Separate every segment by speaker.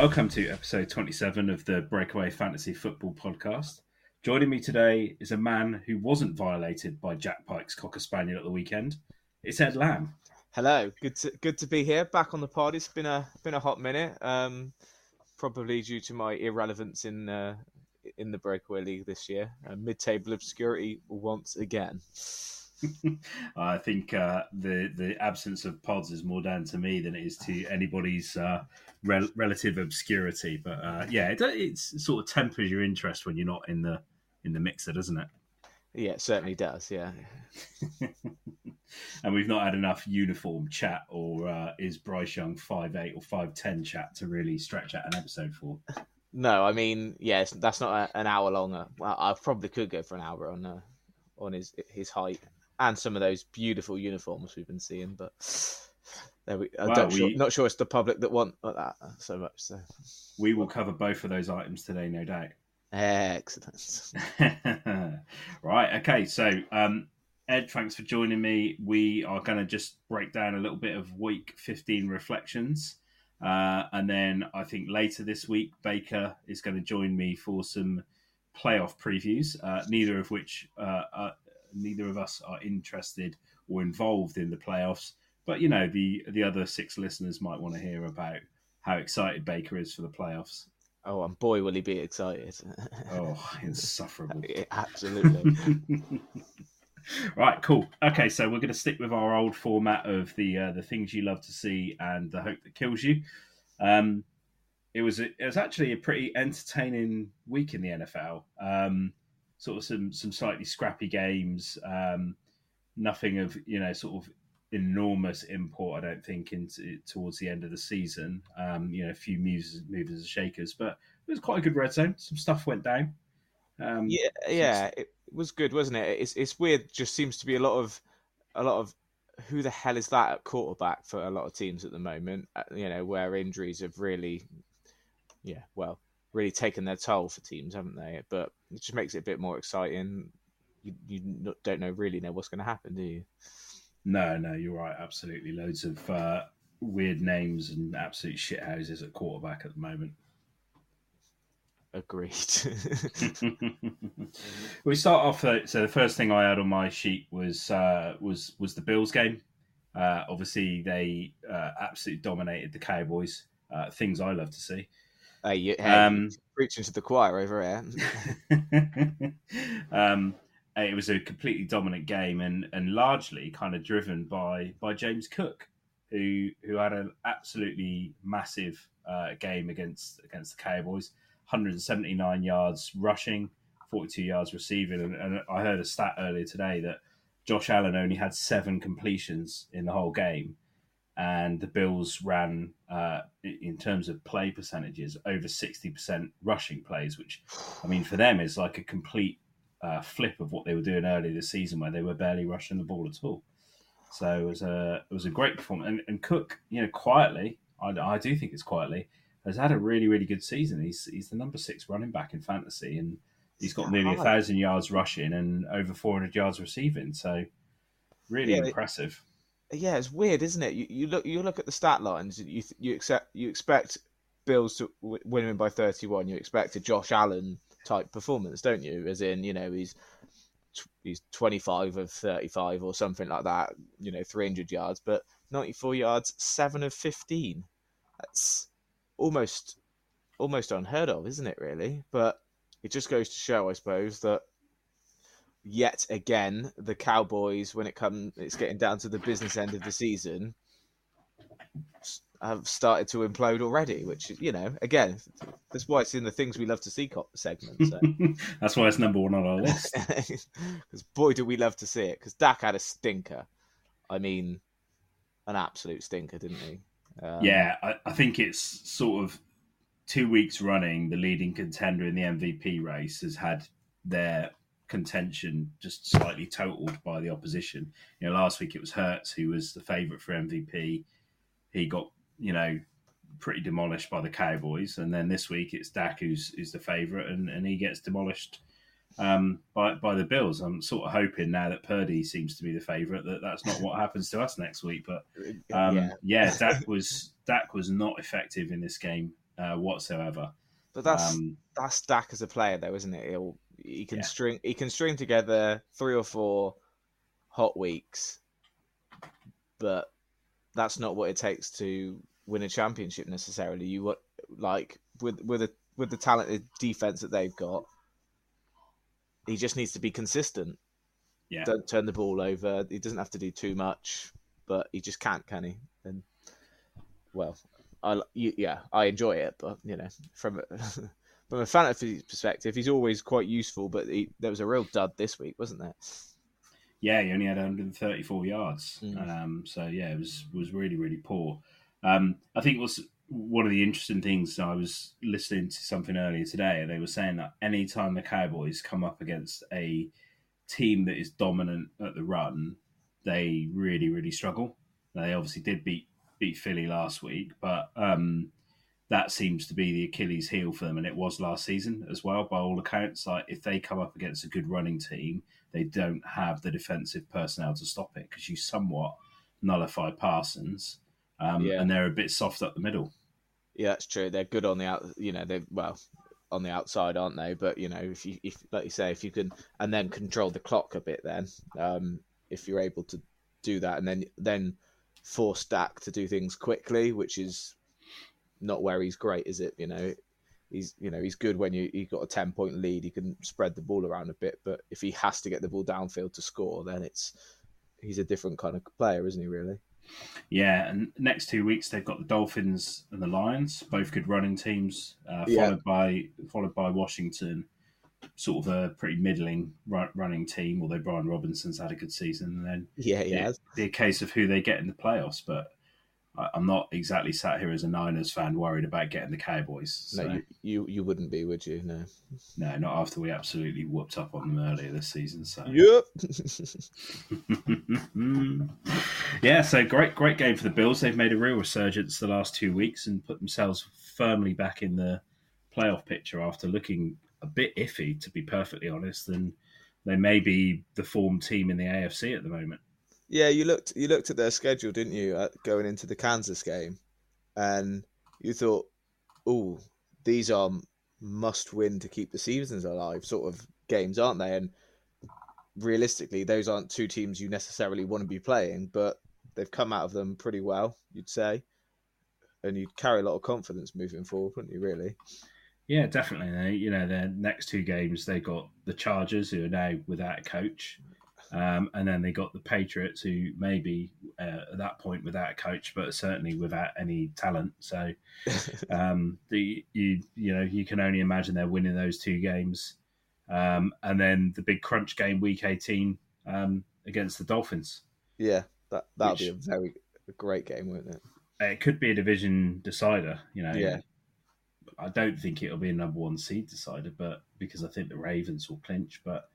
Speaker 1: Welcome to episode 27 of the Breakaway Fantasy Football Podcast. Joining me today is a man who wasn't violated by Jack Pike's Cocker Spaniel at the weekend. It's Ed Lamb.
Speaker 2: Hello, good to good to be here, back on the pod. It's been a been a hot minute, um, probably due to my irrelevance in uh, in the Breakaway League this year. Uh, mid-table obscurity once again.
Speaker 1: I think uh, the the absence of pods is more down to me than it is to anybody's uh, rel- relative obscurity. But uh, yeah, it, it sort of tempers your interest when you're not in the in the mixer, doesn't it?
Speaker 2: Yeah, it certainly does. Yeah.
Speaker 1: and we've not had enough uniform chat, or uh, is Bryce Young five eight or five ten chat to really stretch out an episode for?
Speaker 2: No, I mean, yes, that's not a, an hour long. Well, I probably could go for an hour on uh, on his his height and some of those beautiful uniforms we've been seeing. But there we, I'm well, we, sure, not sure it's the public that want that so much. So
Speaker 1: we will cover both of those items today, no doubt.
Speaker 2: Excellent.
Speaker 1: right. Okay. So, um, Ed, thanks for joining me. We are going to just break down a little bit of week 15 reflections. Uh, and then I think later this week, Baker is going to join me for some playoff previews, uh, neither of which uh, uh neither of us are interested or involved in the playoffs. But you know, the the other six listeners might want to hear about how excited Baker is for the playoffs.
Speaker 2: Oh, and boy, will he be excited!
Speaker 1: oh, insufferable!
Speaker 2: Absolutely.
Speaker 1: right, cool. Okay, so we're going to stick with our old format of the uh, the things you love to see and the hope that kills you. Um, it was a, it was actually a pretty entertaining week in the NFL. Um, sort of some some slightly scrappy games. Um, nothing of you know sort of enormous import, I don't think, into towards the end of the season. Um, you know, a few moves, movers and shakers, but it was quite a good red zone. Some stuff went down.
Speaker 2: Um, yeah, yeah, it was good, wasn't it? It's it's weird. Just seems to be a lot of a lot of who the hell is that at quarterback for a lot of teams at the moment. Uh, you know, where injuries have really, yeah, well, really taken their toll for teams, haven't they? But it just makes it a bit more exciting. You you don't know really know what's going to happen, do you?
Speaker 1: No, no, you're right. Absolutely, loads of uh, weird names and absolute shit houses at quarterback at the moment.
Speaker 2: Agreed.
Speaker 1: we start off. Uh, so the first thing I had on my sheet was uh, was was the Bills game. Uh, obviously, they uh, absolutely dominated the Cowboys. Uh, things I love to see.
Speaker 2: Hey, you, hey, um, preaching to the choir over
Speaker 1: here. um, it was a completely dominant game and, and largely kind of driven by by James Cook, who who had an absolutely massive uh, game against against the Cowboys. 179 yards rushing, 42 yards receiving, and, and I heard a stat earlier today that Josh Allen only had seven completions in the whole game, and the Bills ran, uh, in terms of play percentages, over 60% rushing plays, which, I mean, for them is like a complete uh, flip of what they were doing earlier this season, where they were barely rushing the ball at all. So it was a it was a great performance, and, and Cook, you know, quietly, I, I do think it's quietly, has had a really really good season. He's he's the number six running back in fantasy, and he's got nearly a thousand yards rushing and over 400 yards receiving. So really yeah, impressive
Speaker 2: yeah, it's weird, isn't it? You, you look you look at the stat lines. You you accept you expect Bills to win by thirty one. You expect a Josh Allen type performance, don't you? As in, you know, he's he's twenty five of thirty five or something like that. You know, three hundred yards, but ninety four yards, seven of fifteen. That's almost almost unheard of, isn't it? Really, but it just goes to show, I suppose, that yet again the Cowboys, when it comes, it's getting down to the business end of the season, have started to implode already. Which you know, again, that's why it's in the things we love to see segment. So.
Speaker 1: that's why it's number one on our list.
Speaker 2: Because boy, do we love to see it. Because Dak had a stinker. I mean, an absolute stinker, didn't he?
Speaker 1: Um, yeah, I, I think it's sort of two weeks running. The leading contender in the MVP race has had their contention just slightly totaled by the opposition. You know, last week it was Hurts who was the favourite for MVP. He got you know pretty demolished by the Cowboys, and then this week it's Dak who's is the favourite, and, and he gets demolished um, by by the Bills. I'm sort of hoping now that Purdy seems to be the favourite that that's not what happens to us next week. But um, yeah. yeah, Dak was Dak was not effective in this game uh, whatsoever.
Speaker 2: But that's um, that's Dak as a player, though, isn't it? He'll, he can yeah. string he can string together three or four hot weeks, but that's not what it takes to win a championship necessarily. You what like with with a with the talented defense that they've got, he just needs to be consistent.
Speaker 1: Yeah.
Speaker 2: Don't turn the ball over. He doesn't have to do too much, but he just can't, can he? And well, I yeah, I enjoy it, but you know, from from a fantasy perspective, he's always quite useful. But he, there was a real dud this week, wasn't there?
Speaker 1: Yeah, he only had 134 yards. Mm. Um, so yeah, it was was really really poor. Um, I think it was one of the interesting things. I was listening to something earlier today, and they were saying that anytime the Cowboys come up against a team that is dominant at the run, they really really struggle. They obviously did beat beat Philly last week, but um, that seems to be the Achilles heel for them, and it was last season as well. By all accounts, like if they come up against a good running team, they don't have the defensive personnel to stop it because you somewhat nullify Parsons, um, yeah. and they're a bit soft up the middle.
Speaker 2: Yeah, that's true. They're good on the out. You know, they well on the outside, aren't they? But you know, if you if like you say, if you can and then control the clock a bit, then um, if you're able to do that, and then then force Dak to do things quickly, which is not where he's great, is it? You know, he's you know he's good when you you got a ten point lead, he can spread the ball around a bit, but if he has to get the ball downfield to score, then it's he's a different kind of player, isn't he? Really?
Speaker 1: Yeah, and next two weeks they've got the Dolphins and the Lions, both good running teams, uh, followed yeah. by followed by Washington, sort of a pretty middling running team. Although Brian Robinson's had a good season, and then
Speaker 2: yeah, yeah,
Speaker 1: the case of who they get in the playoffs. But I'm not exactly sat here as a Niners fan worried about getting the Cowboys.
Speaker 2: So. No, you, you, you wouldn't be, would you? No,
Speaker 1: no, not after we absolutely whooped up on them earlier this season. So
Speaker 2: yep.
Speaker 1: yeah, so great, great game for the Bills. They've made a real resurgence the last two weeks and put themselves firmly back in the playoff picture after looking a bit iffy, to be perfectly honest. And they may be the form team in the AFC at the moment.
Speaker 2: Yeah, you looked you looked at their schedule, didn't you, going into the Kansas game, and you thought, "Oh, these are must win to keep the seasons alive." Sort of games, aren't they? And realistically, those aren't two teams you necessarily want to be playing, but they've come out of them pretty well, you'd say, and you'd carry a lot of confidence moving forward, wouldn't you? Really?
Speaker 1: Yeah, definitely. You know, their next two games, they got the Chargers, who are now without a coach, um, and then they got the Patriots, who maybe uh, at that point without a coach, but certainly without any talent. So, um, the you you know you can only imagine they're winning those two games, um, and then the big crunch game, Week 18 um, against the Dolphins.
Speaker 2: Yeah, that that'll which, be a very a great game, won't it?
Speaker 1: It could be a division decider. You know, yeah. I don't think it'll be a number one seed decider, but because I think the Ravens will clinch, but.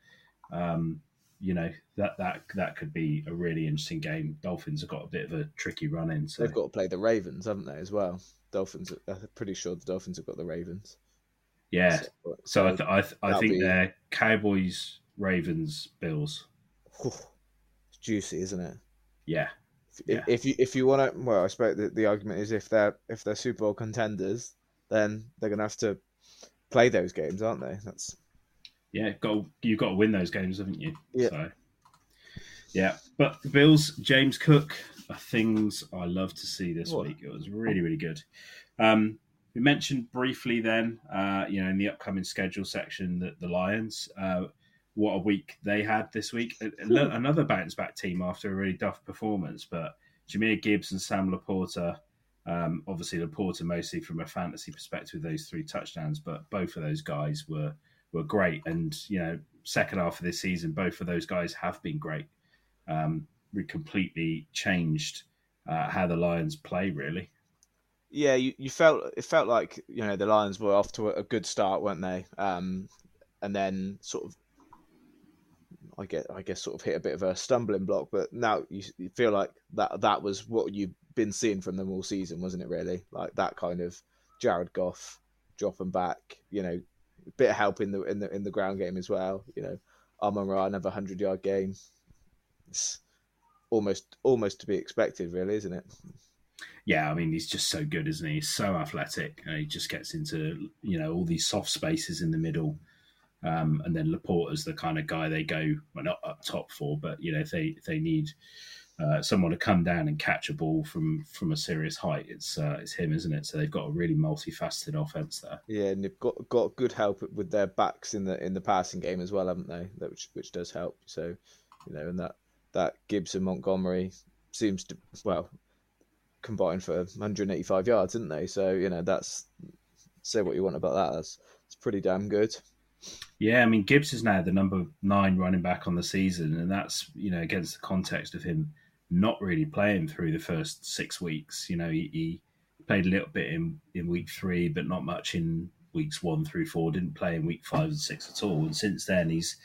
Speaker 1: Um, you know that that that could be a really interesting game. Dolphins have got a bit of a tricky run in. So.
Speaker 2: They've got to play the Ravens, haven't they, as well? Dolphins. I'm pretty sure the Dolphins have got the Ravens.
Speaker 1: Yeah. So, so I, th- I, th- I think be... they're Cowboys, Ravens, Bills.
Speaker 2: it's juicy, isn't it?
Speaker 1: Yeah.
Speaker 2: If, yeah. if you if you want to, well, I suppose the, the argument is if they're if they're Super Bowl contenders, then they're going to have to play those games, aren't they? That's
Speaker 1: yeah, got you've got to win those games, haven't you?
Speaker 2: Yeah. So,
Speaker 1: yeah, but the Bills, James Cook, are things I love to see this what? week. It was really, really good. Um, we mentioned briefly then, uh, you know, in the upcoming schedule section that the Lions, uh, what a week they had this week. Another bounce back team after a really tough performance, but Jahmyr Gibbs and Sam LaPorta. Um, obviously, LaPorta mostly from a fantasy perspective, those three touchdowns, but both of those guys were were great. And you know, second half of this season, both of those guys have been great. Um, we completely changed uh, how the Lions play, really.
Speaker 2: Yeah, you, you felt it felt like you know the Lions were off to a good start, weren't they? Um, and then sort of, I guess I guess sort of hit a bit of a stumbling block. But now you, you feel like that that was what you've been seeing from them all season, wasn't it? Really, like that kind of Jared Goff dropping back, you know, bit of help in the in the in the ground game as well. You know, Amon Ra another hundred yard game. It's almost almost to be expected, really, isn't it?
Speaker 1: Yeah, I mean he's just so good, isn't he? He's so athletic, and he just gets into you know all these soft spaces in the middle. Um, and then Laporta's the kind of guy they go well, not up top for, but you know if they if they need uh, someone to come down and catch a ball from from a serious height, it's uh, it's him, isn't it? So they've got a really multifaceted offense there.
Speaker 2: Yeah, and they've got got good help with their backs in the in the passing game as well, haven't they? That which which does help. So you know, and that that Gibbs and Montgomery seems to well combined for 185 yards, didn't they? So you know that's say what you want about that. That's it's pretty damn good.
Speaker 1: Yeah, I mean Gibbs is now the number nine running back on the season, and that's you know against the context of him not really playing through the first six weeks. You know, he, he played a little bit in in week three, but not much in weeks one through four. Didn't play in week five and six at all, and since then he's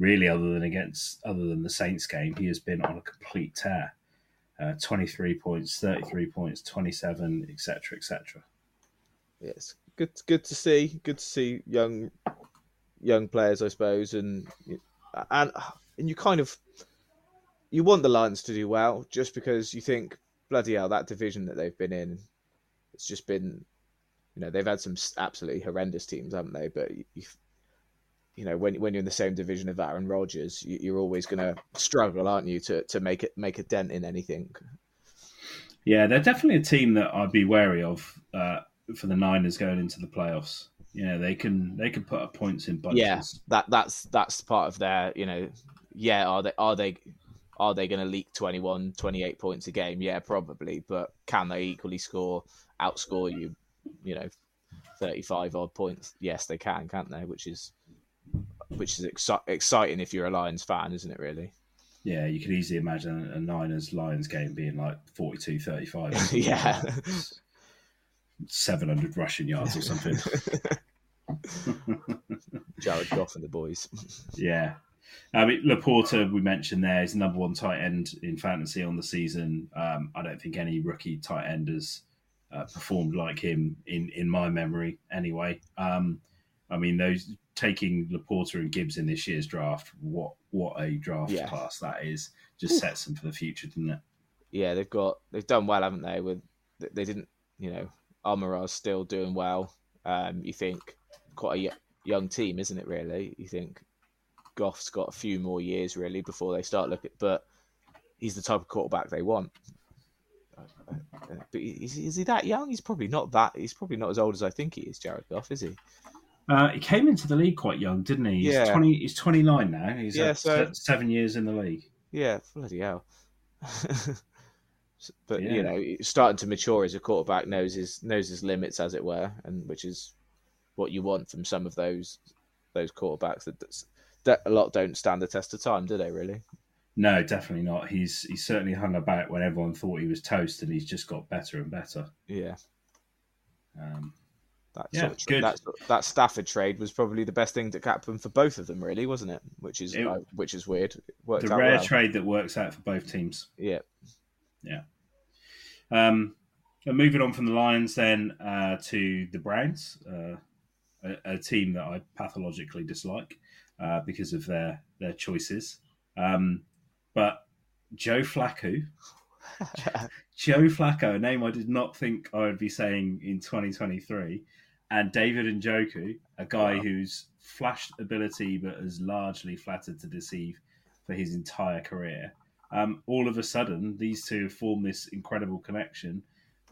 Speaker 1: really other than against other than the Saints game, he has been on a complete tear. Uh, 23 points, 33 points, 27, etc., etc.
Speaker 2: Yes, good, good to see. Good to see young, young players, I suppose, and and and you kind of you want the Lions to do well, just because you think bloody hell that division that they've been in, it's just been, you know, they've had some absolutely horrendous teams, haven't they? But you, you know, when when you're in the same division of Aaron Rodgers, you, are always going to struggle, aren't you, to to make it make a dent in anything?
Speaker 1: Yeah, they're definitely a team that I'd be wary of uh, for the Niners going into the playoffs. You know, they can they can put up points in bunches.
Speaker 2: Yeah, that that's that's part of their you know. Yeah, are they are they are they going to leak 21, 28 points a game? Yeah, probably. But can they equally score, outscore you, you know, 35 odd points? Yes, they can, can't they? Which is which is exci- exciting if you're a Lions fan, isn't it? Really.
Speaker 1: Yeah, you could easily imagine a Niners Lions game being like 42 35.
Speaker 2: yeah.
Speaker 1: 700 rushing yards or something.
Speaker 2: Jared Goff and the boys.
Speaker 1: Yeah. I mean, Laporta, we mentioned there, is number one tight end in fantasy on the season. Um, I don't think any rookie tight end has uh, performed like him in, in my memory, anyway. Um, I mean, those taking Laporta and Gibbs in this year's draft, what what a draft yeah. class that is! Just Ooh. sets them for the future, doesn't it?
Speaker 2: Yeah, they've got they've done well, haven't they? With they didn't, you know, Amon Ra's still doing well. Um, you think quite a young team, isn't it? Really, you think Goff's got a few more years really before they start looking, but he's the type of quarterback they want. But is, is he that young? He's probably not that. He's probably not as old as I think he is. Jared Goff, is he?
Speaker 1: Uh, he came into the league quite young, didn't he? He's
Speaker 2: yeah.
Speaker 1: twenty. He's twenty nine now. He's yeah, so, seven years in the league.
Speaker 2: Yeah, bloody hell. but yeah. you know, starting to mature as a quarterback knows his knows his limits, as it were, and which is what you want from some of those those quarterbacks that a lot don't stand the test of time, do they? Really?
Speaker 1: No, definitely not. He's he's certainly hung about when everyone thought he was toast, and he's just got better and better.
Speaker 2: Yeah.
Speaker 1: Um,
Speaker 2: that yeah, sort of tra- that, that Stafford trade was probably the best thing to happen for both of them, really, wasn't it? Which is it, uh, which is weird.
Speaker 1: the rare well. trade that works out for both teams.
Speaker 2: Yeah.
Speaker 1: Yeah. Um, and moving on from the Lions then uh, to the Browns, uh, a, a, team that I pathologically dislike uh, because of their their choices. Um, but Joe Flacco, Joe Flacco, a name I did not think I would be saying in 2023, and David Njoku, a guy wow. who's flashed ability but has largely flattered to deceive for his entire career. Um, all of a sudden, these two have formed this incredible connection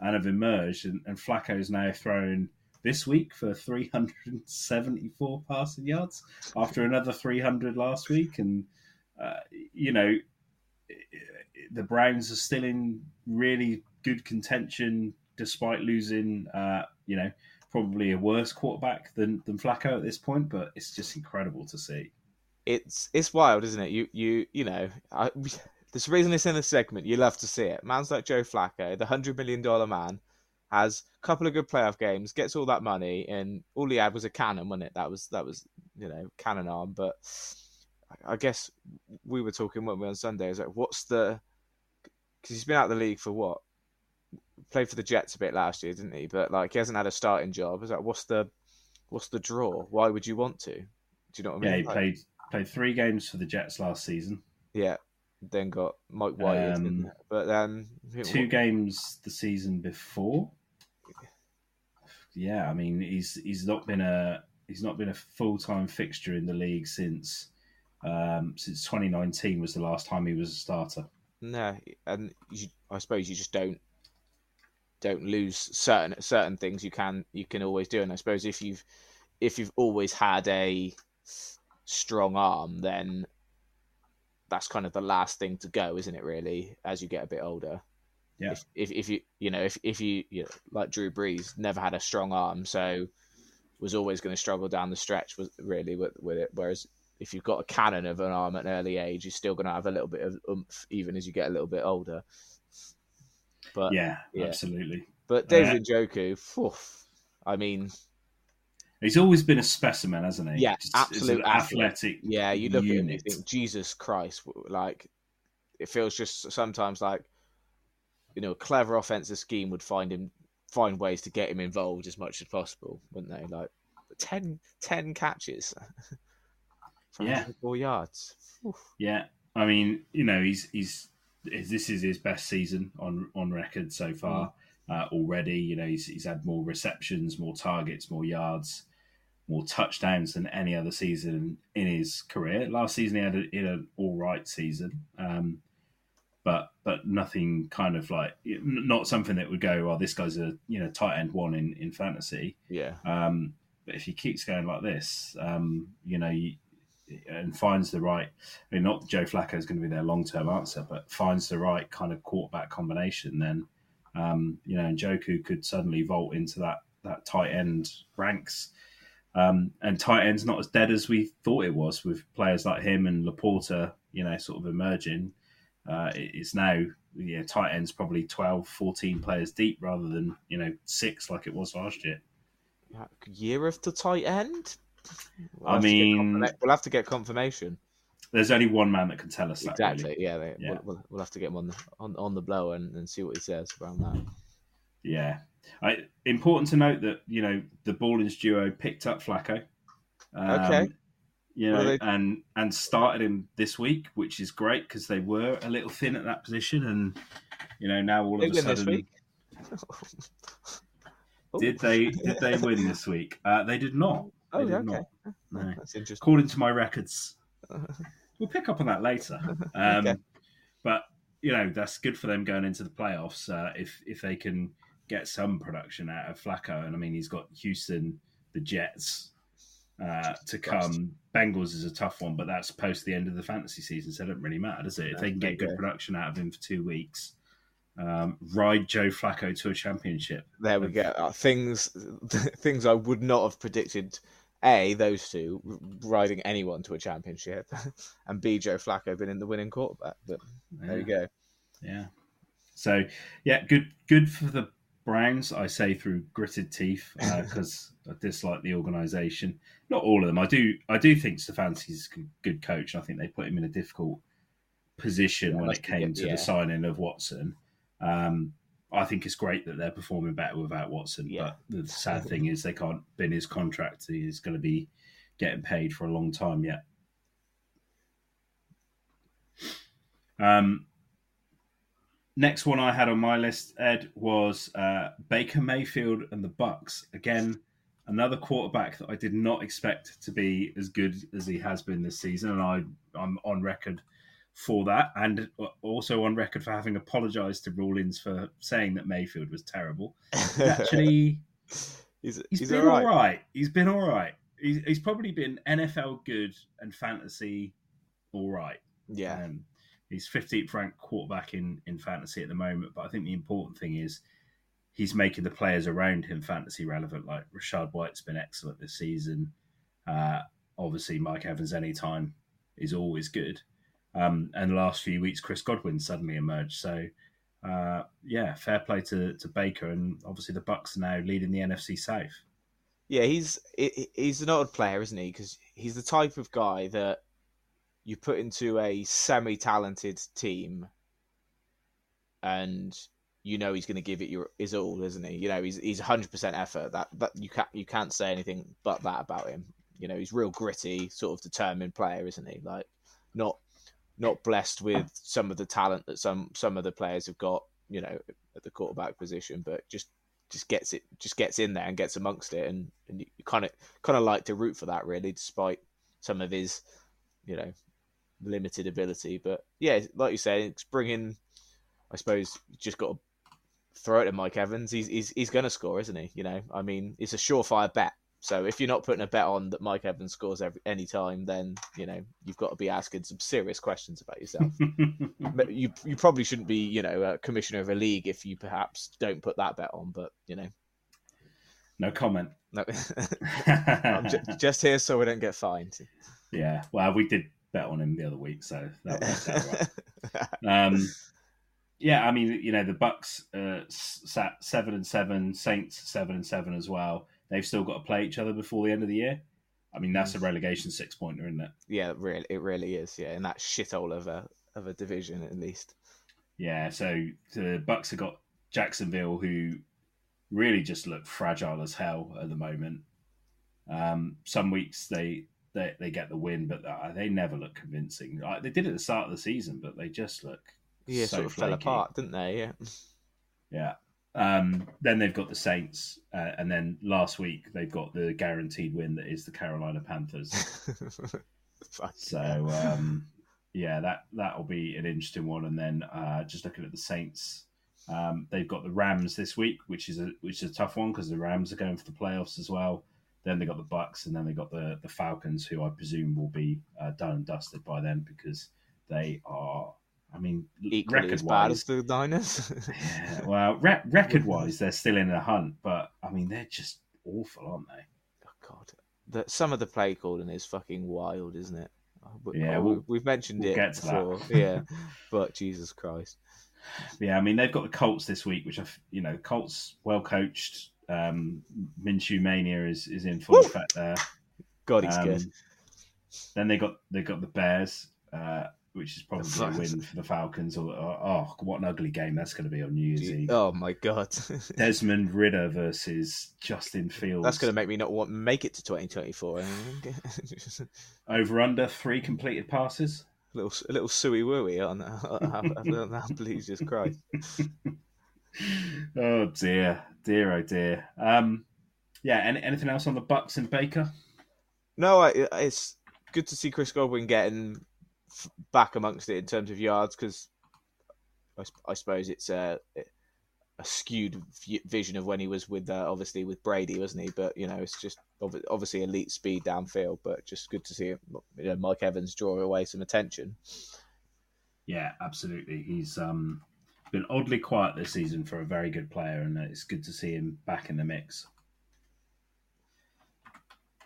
Speaker 1: and have emerged, and, and is now thrown this week for 374 passing yards after another 300 last week. And, uh, you know, the Browns are still in really good contention despite losing, uh, you know, probably a worse quarterback than, than Flacco at this point, but it's just incredible to see.
Speaker 2: It's it's wild, isn't it? You you you know, I, there's a reason it's in a segment. You love to see it. Man's like Joe Flacco, the hundred million dollar man, has a couple of good playoff games, gets all that money, and all he had was a cannon, wasn't it? That was that was you know cannon arm. But I guess we were talking when we on Sunday. Is like, what's the? Because he's been out of the league for what? Played for the Jets a bit last year, didn't he? But like he hasn't had a starting job. Is like, what's the? What's the draw? Why would you want to? Do you know what I
Speaker 1: mean? Yeah, he like, played played three games for the Jets last season.
Speaker 2: Yeah, then got Mike White,
Speaker 1: Um,
Speaker 2: but um,
Speaker 1: Two games the season before. Yeah, I mean he's he's not been a he's not been a full time fixture in the league since um, since 2019 was the last time he was a starter.
Speaker 2: No, and you, I suppose you just don't don't lose certain certain things you can you can always do. And I suppose if you've if you've always had a strong arm, then that's kind of the last thing to go, isn't it? Really, as you get a bit older.
Speaker 1: Yeah.
Speaker 2: If, if, if you you know if if you, you know, like Drew Brees never had a strong arm, so was always going to struggle down the stretch. Was really with with it. Whereas if you've got a cannon of an arm at an early age, you're still going to have a little bit of oomph even as you get a little bit older. But
Speaker 1: yeah,
Speaker 2: yeah.
Speaker 1: absolutely.
Speaker 2: but David uh, Njoku, phew, I mean,
Speaker 1: He's always been a specimen, hasn't he?
Speaker 2: Yeah,
Speaker 1: Just-
Speaker 2: absolute athlete.
Speaker 1: athletic.
Speaker 2: yeah, you look at him you think, Jesus Christ, like it feels just sometimes like you know, a clever offensive scheme would find him find ways to get him involved as much as possible, wouldn't they? Like 10, 10 catches
Speaker 1: Yeah.
Speaker 2: four yards. Phew.
Speaker 1: Yeah, I mean, you know, he's he's this is his best season on on record so far uh, already. You know, he's he's had more receptions, more targets, more yards, more touchdowns than any other season in his career. Last season he had, a, he had an all right season, um, but but nothing kind of like not something that would go, oh, this guy's a you know tight end one in in fantasy.
Speaker 2: Yeah,
Speaker 1: Um, but if he keeps going like this, um, you know, you, and finds the right, I mean, not Joe Flacco is going to be their long term answer, but finds the right kind of quarterback combination, then, um, you know, Njoku could suddenly vault into that, that tight end ranks. Um, and tight end's not as dead as we thought it was with players like him and Laporta, you know, sort of emerging. Uh, it- it's now, know, tight end's probably 12, 14 players deep rather than, you know, six like it was last year.
Speaker 2: year of the tight end. We'll
Speaker 1: I
Speaker 2: have to get
Speaker 1: mean-
Speaker 2: confirma- we'll have to get confirmation.
Speaker 1: There's only one man that can tell us that.
Speaker 2: Exactly.
Speaker 1: Really.
Speaker 2: Yeah, they,
Speaker 1: Yeah.
Speaker 2: We'll, we'll, we'll have to get him on the on, on the blower and, and see what he says around that.
Speaker 1: Yeah. I, important to note that you know the Ballins duo picked up Flacco. Um,
Speaker 2: Okay.
Speaker 1: You know,
Speaker 2: they-
Speaker 1: and and started him this week, which is great because they were a little thin at that position, and you know now all
Speaker 2: They
Speaker 1: of a sudden.
Speaker 2: Oh.
Speaker 1: did they did they win this week? Uh, they did not. They
Speaker 2: Oh,
Speaker 1: did
Speaker 2: okay.
Speaker 1: not. No.
Speaker 2: That's interesting.
Speaker 1: According to my records, we'll pick up on that later. Um,
Speaker 2: Okay.
Speaker 1: But you know that's good for them going into the playoffs uh, if if they can get some production out of Flacco. And I mean, he's got Houston, the Jets uh, to come. Bengals is a tough one, but that's post the end of the fantasy season, so it doesn't really matter, does it? If they can get good production out of him for two weeks, um, ride Joe Flacco to a championship.
Speaker 2: There we go. Uh, things things I would not have predicted. A, those two riding anyone to a championship, and B, Joe Flacco being in the winning quarterback. But there you go.
Speaker 1: Yeah. So yeah, good good for the Browns. I say through gritted teeth because I dislike the organisation. Not all of them. I do. I do think Stefanski's a good coach. I think they put him in a difficult position
Speaker 2: Yeah,
Speaker 1: when it came
Speaker 2: good,
Speaker 1: to
Speaker 2: yeah.
Speaker 1: the signing of Watson. Um, I think it's great that they're performing better without Watson.
Speaker 2: Yeah.
Speaker 1: But the sad thing is they can't bin his contract. He's going to be getting paid for a long time yet. Um, next one I had on my list, Ed, was uh, Baker Mayfield and the Bucks. Again, another quarterback that I did not expect to be as good as he has been this season, and I I'm on record for that, and also on record for having apologised to Rawlins for saying that Mayfield was terrible. Actually,
Speaker 2: he's,
Speaker 1: he's
Speaker 2: he's
Speaker 1: been
Speaker 2: all right.
Speaker 1: all right. He's been all right. He's, he's probably been NFL good and fantasy all right.
Speaker 2: Yeah,
Speaker 1: Um, he's 15th ranked quarterback in, in fantasy at the moment, but I think the important thing is he's making the players around him fantasy relevant. Like Rachaad White's been excellent this season. Uh, obviously, Mike Evans anytime is always good. Um, and the last few weeks, Chris Godwin suddenly emerged. So, uh, yeah, fair play to, to Baker, and obviously the Bucks are now leading the NFC South.
Speaker 2: yeah. He's he's an odd player, isn't he? Because he's the type of guy that you put into a semi-talented team, and you know he's going to give it your his all, isn't he? You know he's he's hundred percent effort. That that you can't you can't say anything but that about him. You know he's real gritty, sort of determined player, isn't he? Like not not blessed with some of the talent that some some of the players have got, you know, at the quarterback position, but just just gets it just gets in there and gets amongst it and, and you kind of kind of like to root for that really despite some of his you know limited ability but yeah like you say it's bringing i suppose just got to throw it to mike evans he's he's, he's going to score isn't he you know i mean it's a surefire bet so if you're not putting a bet on that Mike Evans scores every any time, then you know you've got to be asking some serious questions about yourself. you you probably shouldn't be you know a commissioner of a league if you perhaps don't put that bet on. But you know,
Speaker 1: no comment.
Speaker 2: No, I'm just, just here so we don't get fined.
Speaker 1: Yeah, well, we did bet on him the other week, so that right. um, yeah, I mean, you know, the Bucks uh, sat seven and seven, Saints seven and seven as well they've still got to play each other before the end of the year. I mean, that's a relegation six pointer, isn't it?
Speaker 2: Yeah, really, it really is. Yeah, in that shithole of a of a division, at least.
Speaker 1: Yeah, so the Bucks have got Jacksonville, who really just look fragile as hell at the moment. Um, some weeks they, they they get the win, but they never look convincing. Like They did at the start of the season, but they just look
Speaker 2: yeah, so sort of flaky. fell apart, didn't they? Yeah.
Speaker 1: Yeah. Um, then they've got the Saints, uh, and then last week they've got the guaranteed win that is the Carolina Panthers. so um, yeah, that that will be an interesting one. And then uh, just looking at the Saints, um, they've got the Rams this week, which is a which is a tough one because the Rams are going for the playoffs as well. Then they got the Bucks, and then they got the the Falcons, who I presume will be uh, done and dusted by then because they are I mean,
Speaker 2: equally as bad as the Niners.
Speaker 1: yeah, well, re- record wise, they're still in the hunt, but I mean, they're just awful, aren't they?
Speaker 2: Oh God, some of the play calling is fucking wild, isn't it?
Speaker 1: Oh, yeah, oh, we'll,
Speaker 2: we've mentioned we'll it before. yeah, but Jesus Christ.
Speaker 1: Yeah, I mean, they've got the Colts this week, which I've, you know, Colts well coached. Um, Minshew mania is is in full Woo! effect there.
Speaker 2: God, he's um, good.
Speaker 1: Then they got they got the Bears. Uh, which is probably a win for the Falcons. Or, or, oh, what an ugly game that's going to be on New Year's Eve.
Speaker 2: Oh my god!
Speaker 1: Desmond Ridder versus Justin Fields.
Speaker 2: That's going to make me not want make it to 2024.
Speaker 1: Over under three completed passes.
Speaker 2: A little a little suey wooey on that. Please, just cry.
Speaker 1: oh dear, dear, oh dear. Um, yeah. Any, anything else on the Bucks and Baker?
Speaker 2: No, it's good to see Chris Godwin getting back amongst it in terms of yards because I, I, suppose it's a, a skewed vision of when he was with uh, obviously with Brady, wasn't he? But you know, it's just obviously elite speed downfield, but just good to see him, you know, Mike Evans draw away some attention.
Speaker 1: Yeah, absolutely. He's um, been oddly quiet this season for a very good player, and it's good to see him back in the mix.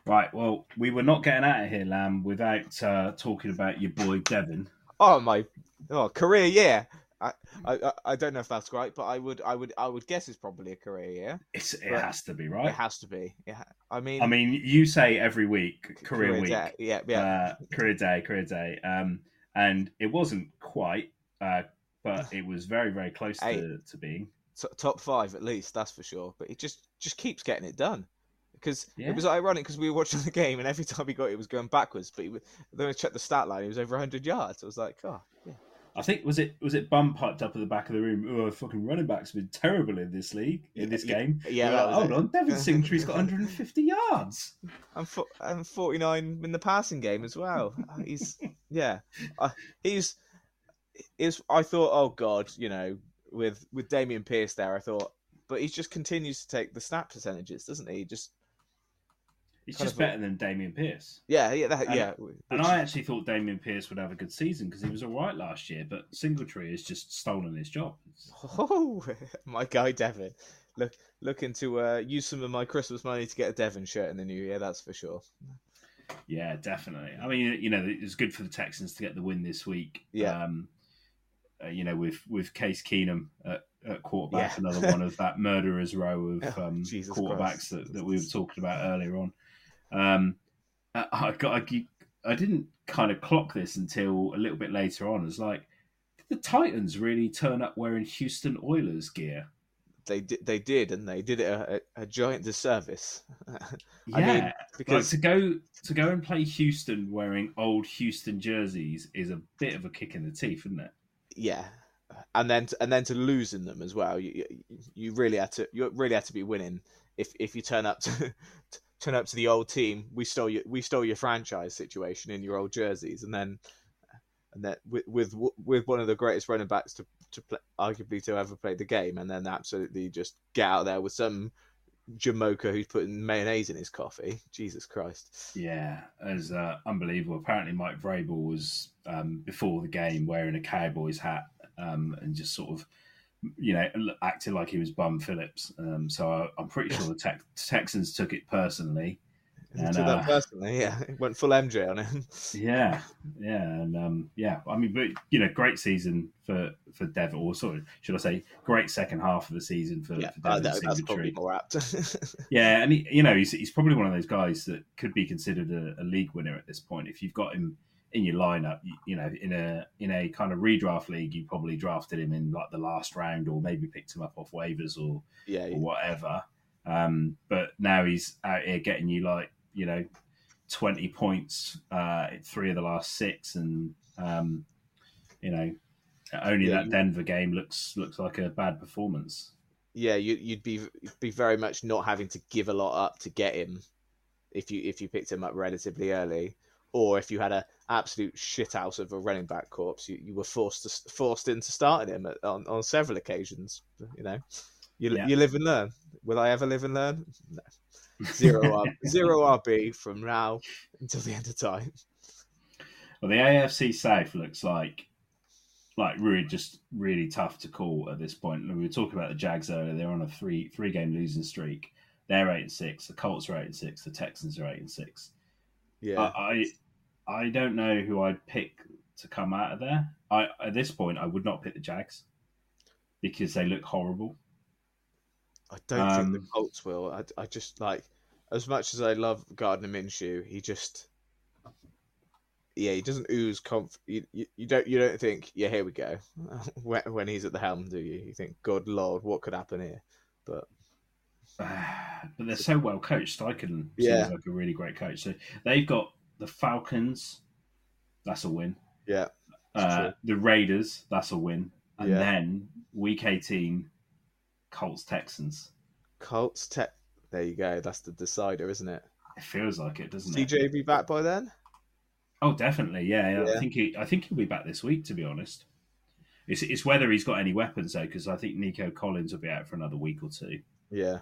Speaker 1: Right. Well, we were not getting out of here, Lamb, without uh, talking about your boy Devin.
Speaker 2: Oh my, oh career year. I, I I don't know if that's right, but I would I would I would guess it's probably a career year.
Speaker 1: It's, it has to be right.
Speaker 2: It has to be. Yeah. I mean,
Speaker 1: I mean, you say every week career, career week,
Speaker 2: day. yeah, yeah,
Speaker 1: uh, career day, career day. Um, and it wasn't quite, uh, but it was very very close to, to being
Speaker 2: top five at least. That's for sure. But he just just keeps getting it done because yeah. it was ironic because we were watching the game and every time he got it, it was going backwards. But he, then I checked the stat line; he was over 100 yards. I was like, oh, yeah.
Speaker 1: I think was it was it bum piped up at the back of the room. Oh, fucking running backs been terrible in this league in this game.
Speaker 2: Yeah,
Speaker 1: like, hold it. on, Devin Singletary's got 150 yards.
Speaker 2: I'm fo- I'm 49 in the passing game as well. Uh, he's yeah, uh, he's is. I thought, oh god, you know, with with Dameon Pierce there, I thought, but he just continues to take the snap percentages, doesn't he? Just
Speaker 1: He's just better than Dameon Pierce.
Speaker 2: Yeah, yeah, that,
Speaker 1: and,
Speaker 2: yeah.
Speaker 1: And I actually thought Dameon Pierce would have a good season because he was all right last year, but Singletary has just stolen his job.
Speaker 2: Oh, my guy Devin, look looking to uh, use some of my Christmas money to get a Devin shirt in the new year. That's for sure.
Speaker 1: Yeah, definitely. I mean, you know, it's good for the Texans to get the win this week.
Speaker 2: Yeah.
Speaker 1: Um, uh, you know, with with Case Keenum at, at quarterback, yeah. another one of that murderer's row of oh, um, quarterbacks that, that we were talking about earlier on. Um, I got I, I didn't kind of clock this until a little bit later on. It's like, did the Titans really turn up wearing Houston Oilers gear?
Speaker 2: they did, they did, and they did it a, a, a giant disservice.
Speaker 1: Yeah,
Speaker 2: I mean,
Speaker 1: like
Speaker 2: because
Speaker 1: to go to go and play Houston wearing old Houston jerseys is a bit of a kick in the teeth, isn't it?
Speaker 2: Yeah, and then to, and then to lose in them as well. You you- you really had to you really had to be winning if if you turn up to turn up to the old team. We stole your we stole your franchise situation in your old jerseys, and then and then with with with one of the greatest running backs to to play, arguably to ever play the game, and then absolutely just get out there with some Jamocha who's putting mayonnaise in his coffee. Jesus Christ.
Speaker 1: Yeah, as uh, unbelievable. Apparently, Mike Vrabel was um, before the game wearing a Cowboys hat um, and just sort of, you know, acted like he was Bum Phillips. Um, so I, I'm pretty sure the Tex Texans took it personally. And,
Speaker 2: took
Speaker 1: uh,
Speaker 2: that personally, yeah. He went full MJ on him.
Speaker 1: Yeah, yeah, and um, yeah. I mean, but you know, great season for for Devin, or sort of, should I say, great second half of the season for,
Speaker 2: Yeah,
Speaker 1: for
Speaker 2: uh,
Speaker 1: Devin
Speaker 2: that, that's probably more apt.
Speaker 1: Yeah, and he, you know, he's, he's probably one of those guys that could be considered a, a league winner at this point. If you've got him in your lineup, you, you know, in a in a kind of redraft league, you probably drafted him in like the last round, or maybe picked him up off waivers or
Speaker 2: yeah,
Speaker 1: or whatever. Um, but now he's out here getting you like you know twenty points, uh, three of the last six, and um, you know only
Speaker 2: Yeah,
Speaker 1: that Denver game looks looks like a bad performance.
Speaker 2: yeah, you, you'd be be very much not having to give a lot up to get him if you if you picked him up relatively early, or if you had a absolute shit shithouse of a running back corpse, you, you were forced to forced into starting him at, on on several occasions. You know, you
Speaker 1: Yeah.
Speaker 2: you live and learn. Will I ever live and learn? No. Zero R, zero RB from now until the end of time.
Speaker 1: Well, the AFC South looks like like really just really tough to call at this point. We were talking about the Jags earlier; they're on a three three game losing streak. They're eight and six. The Colts are eight and six. The Texans are eight and six.
Speaker 2: Yeah,
Speaker 1: I, I I don't know who I'd pick to come out of there. I at this point I would not pick the Jags because they look horrible.
Speaker 2: I don't think
Speaker 1: Um,
Speaker 2: the Colts will. I, I just like as much as I love Gardner Minshew, he just yeah, he doesn't ooze conf. You, you, you don't you don't think yeah here we go when, when he's at the helm, do you? You think God Lord, what could happen here? But
Speaker 1: but they're so well coached. Steichen
Speaker 2: Yeah.
Speaker 1: seems like a really great coach. So they've got the Falcons. That's a win.
Speaker 2: yeah,
Speaker 1: Uh, the Raiders. That's a win. And
Speaker 2: Yeah.
Speaker 1: then week eighteen, Colts Texans.
Speaker 2: Colts tech. There you go. That's the decider, isn't it?
Speaker 1: It feels like it, doesn't it?
Speaker 2: CJ be back by then.
Speaker 1: Oh, definitely. Yeah, yeah. I think he. I think he'll be back this week. To be honest, it's it's whether he's got any weapons though, because I think Nico Collins will be out for another week or two.
Speaker 2: Yeah,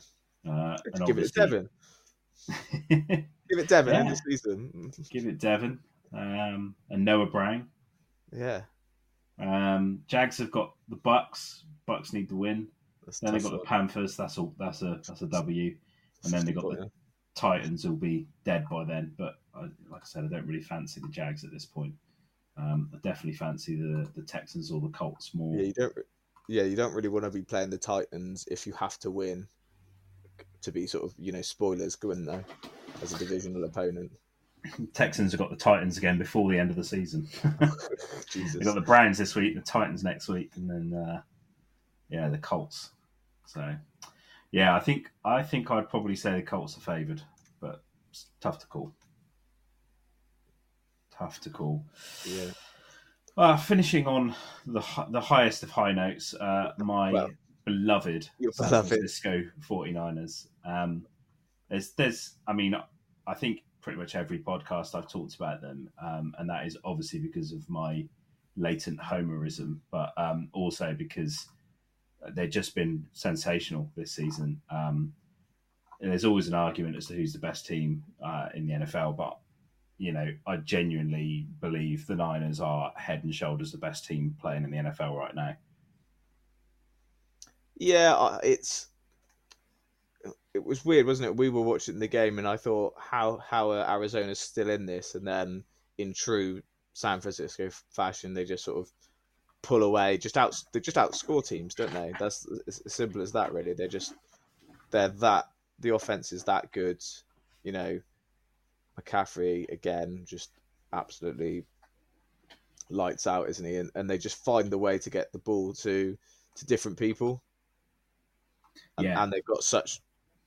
Speaker 1: Uh, and
Speaker 2: give it Devin. Give it Devin end
Speaker 1: Yeah.
Speaker 2: of season.
Speaker 1: Give it Devin um, and Noah Brown.
Speaker 2: Yeah,
Speaker 1: Um, Jags have got the Bucks. Bucks need to win.
Speaker 2: That's
Speaker 1: Then they've got the. Panthers. That's a that's a that's a W. And then they've got the Titans. Will be dead by then. But I, like I said, I don't really fancy the Jags at this point. Um, I definitely fancy the the Texans or the Colts more.
Speaker 2: Yeah, you don't. Yeah, you don't really want to be playing the Titans if you have to win to be sort of you know spoilers going though as a divisional opponent.
Speaker 1: Texans have got the Titans again before the end of the season.
Speaker 2: Jesus.
Speaker 1: They've got the Browns this week, the Titans next week, and then uh, yeah, the Colts. So yeah, I think I think I'd probably say the Colts are favoured, but it's tough to call. Tough to call.
Speaker 2: Yeah.
Speaker 1: Uh, finishing on the the highest of high notes, uh, my
Speaker 2: Well,
Speaker 1: beloved San. Francisco 49ers. Um, there's, there's, I mean, I think pretty much every podcast I've talked about them, um, and that is obviously because of my latent homerism, but um, also because they've just been sensational this season. Um, and there's always an argument as to who's the best team uh, in the NFL, but you know, I genuinely believe the Niners are head and shoulders the best team playing in the NFL right now.
Speaker 2: Yeah, it's it was weird, wasn't it? We were watching the game, and I thought, how how are Arizona's still in this? And then, in true San Francisco fashion, they just sort of pull away, just out they just outscore teams, don't they? That's as simple as that, really. They're just they're that the offense is that good, you know. McCaffrey again, just absolutely lights out, isn't he? And, and they just find the way to get the ball to to different people. and,
Speaker 1: Yeah.
Speaker 2: and they've got such.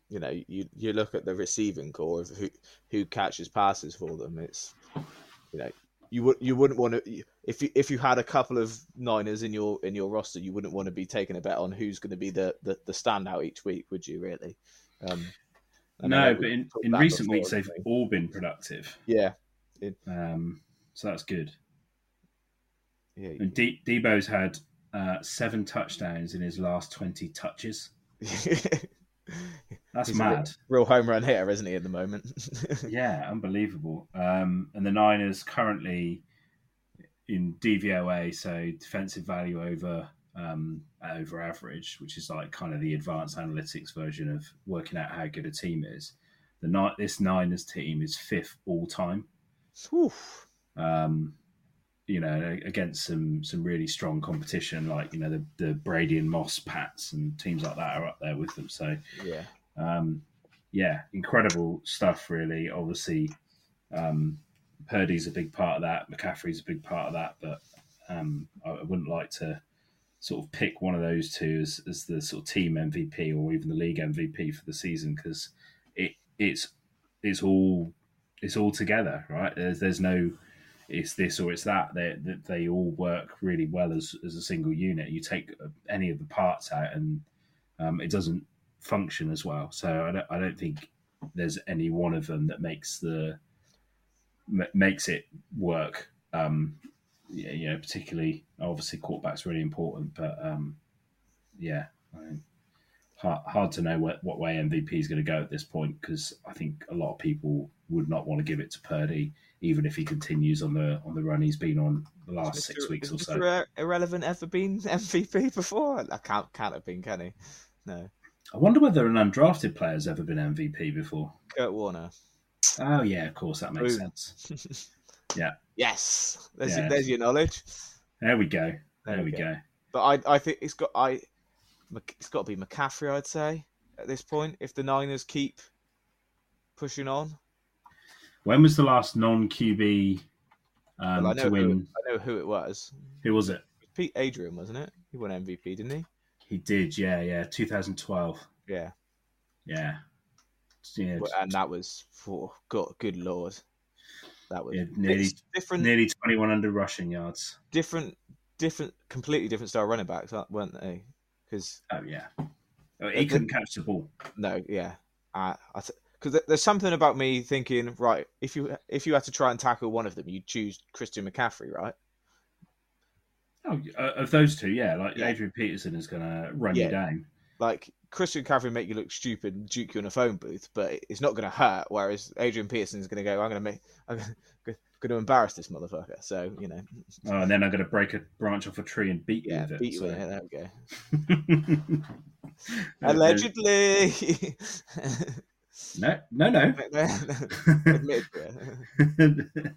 Speaker 2: You know, you you look at the receiving corps of who who catches passes for them. It's you know you would you wouldn't want to if you if you had a couple of Niners in your in your roster, you wouldn't want to be taking a bet on who's going to be the, the the standout each week, would you? Really? Um,
Speaker 1: No, but in, in recent
Speaker 2: before,
Speaker 1: weeks they've all been productive.
Speaker 2: yeah
Speaker 1: Um, so that's good.
Speaker 2: yeah
Speaker 1: And De- Deebo's had uh, seven touchdowns in his last twenty touches. That's
Speaker 2: He's
Speaker 1: mad.
Speaker 2: real home run hitter, isn't he? At the moment,
Speaker 1: Yeah, unbelievable. Um, and the Niners currently in DVOA, so defensive value over um, over average, which is like kind of the advanced analytics version of working out how good a team is. The Ni- this Niners team is fifth all time. Um, you know, against some some really strong competition, like you know the the Brady and Moss Pats and teams like that are up there with them. So
Speaker 2: yeah,
Speaker 1: um, yeah, incredible stuff, really. Obviously, um, Purdy's a big part of that. McCaffrey's a big part of that, but um, I, I wouldn't like to sort of pick one of those two as, as the sort of team MVP or even the league MVP for the season because it it's it's all it's all together, right? There's there's no it's this or it's that. They they, all work really well as as a single unit. You take any of the parts out and um, it doesn't function as well. So I don't, I don't think there's any one of them that makes the m- makes it work. Um, yeah, you know, particularly obviously quarterback's really important, but um, yeah, I mean, hard, hard to know what, what way MVP is going to go at this point because I think a lot of people would not want to give it to Purdy, even if he continues on the on the run he's been on the last
Speaker 2: Has
Speaker 1: six
Speaker 2: Mr.
Speaker 1: weeks or so.
Speaker 2: Mr. Irrelevant ever been MVP before? I can't can't have been, can he? No,
Speaker 1: I wonder whether an undrafted player has ever been MVP before.
Speaker 2: Kurt Warner.
Speaker 1: Oh yeah, of course that makes
Speaker 2: Boom.
Speaker 1: sense. Yeah.
Speaker 2: Yes, there's
Speaker 1: Yes.
Speaker 2: there's your knowledge.
Speaker 1: There we go. There,
Speaker 2: There
Speaker 1: we
Speaker 2: we
Speaker 1: go.
Speaker 2: But I I think it's got I it's got to be McCaffrey. I'd say at this point, if the Niners keep pushing on.
Speaker 1: When was the last non QB um,
Speaker 2: Well, I
Speaker 1: to
Speaker 2: know
Speaker 1: win?
Speaker 2: who, I know who it was.
Speaker 1: Who was it?
Speaker 2: Pete Adrian, wasn't it? He won MVP, didn't he?
Speaker 1: He did, yeah, yeah. 2012.
Speaker 2: Yeah.
Speaker 1: Yeah. Yeah,
Speaker 2: Well, and that was for God, good lord, that was
Speaker 1: Yeah, nearly-
Speaker 2: different,
Speaker 1: nearly 2100 rushing yards.
Speaker 2: different, different, completely different style running backs, weren't they? Because
Speaker 1: Oh, yeah. Oh, he couldn't catch the ball.
Speaker 2: no, yeah, I, because there's something about me thinking, right? If you if you had to try and tackle one of them, you'd choose Christian McCaffrey, right?
Speaker 1: Oh, uh, of those two, yeah. Like
Speaker 2: Yeah.
Speaker 1: Adrian Peterson is going to run
Speaker 2: Yeah.
Speaker 1: you down.
Speaker 2: Like Christian McCaffrey make you look stupid, and juke you in a phone booth, but it's not going to hurt. Whereas Adrian Peterson is going to go, I'm going to make, I'm to embarrass this motherfucker. So you know,
Speaker 1: Oh, and then I'm going to break a branch off a tree and beat
Speaker 2: yeah,
Speaker 1: you with it.
Speaker 2: beat you
Speaker 1: so.
Speaker 2: with it. There we go. Allegedly.
Speaker 1: No, no, no.
Speaker 2: Admitted to.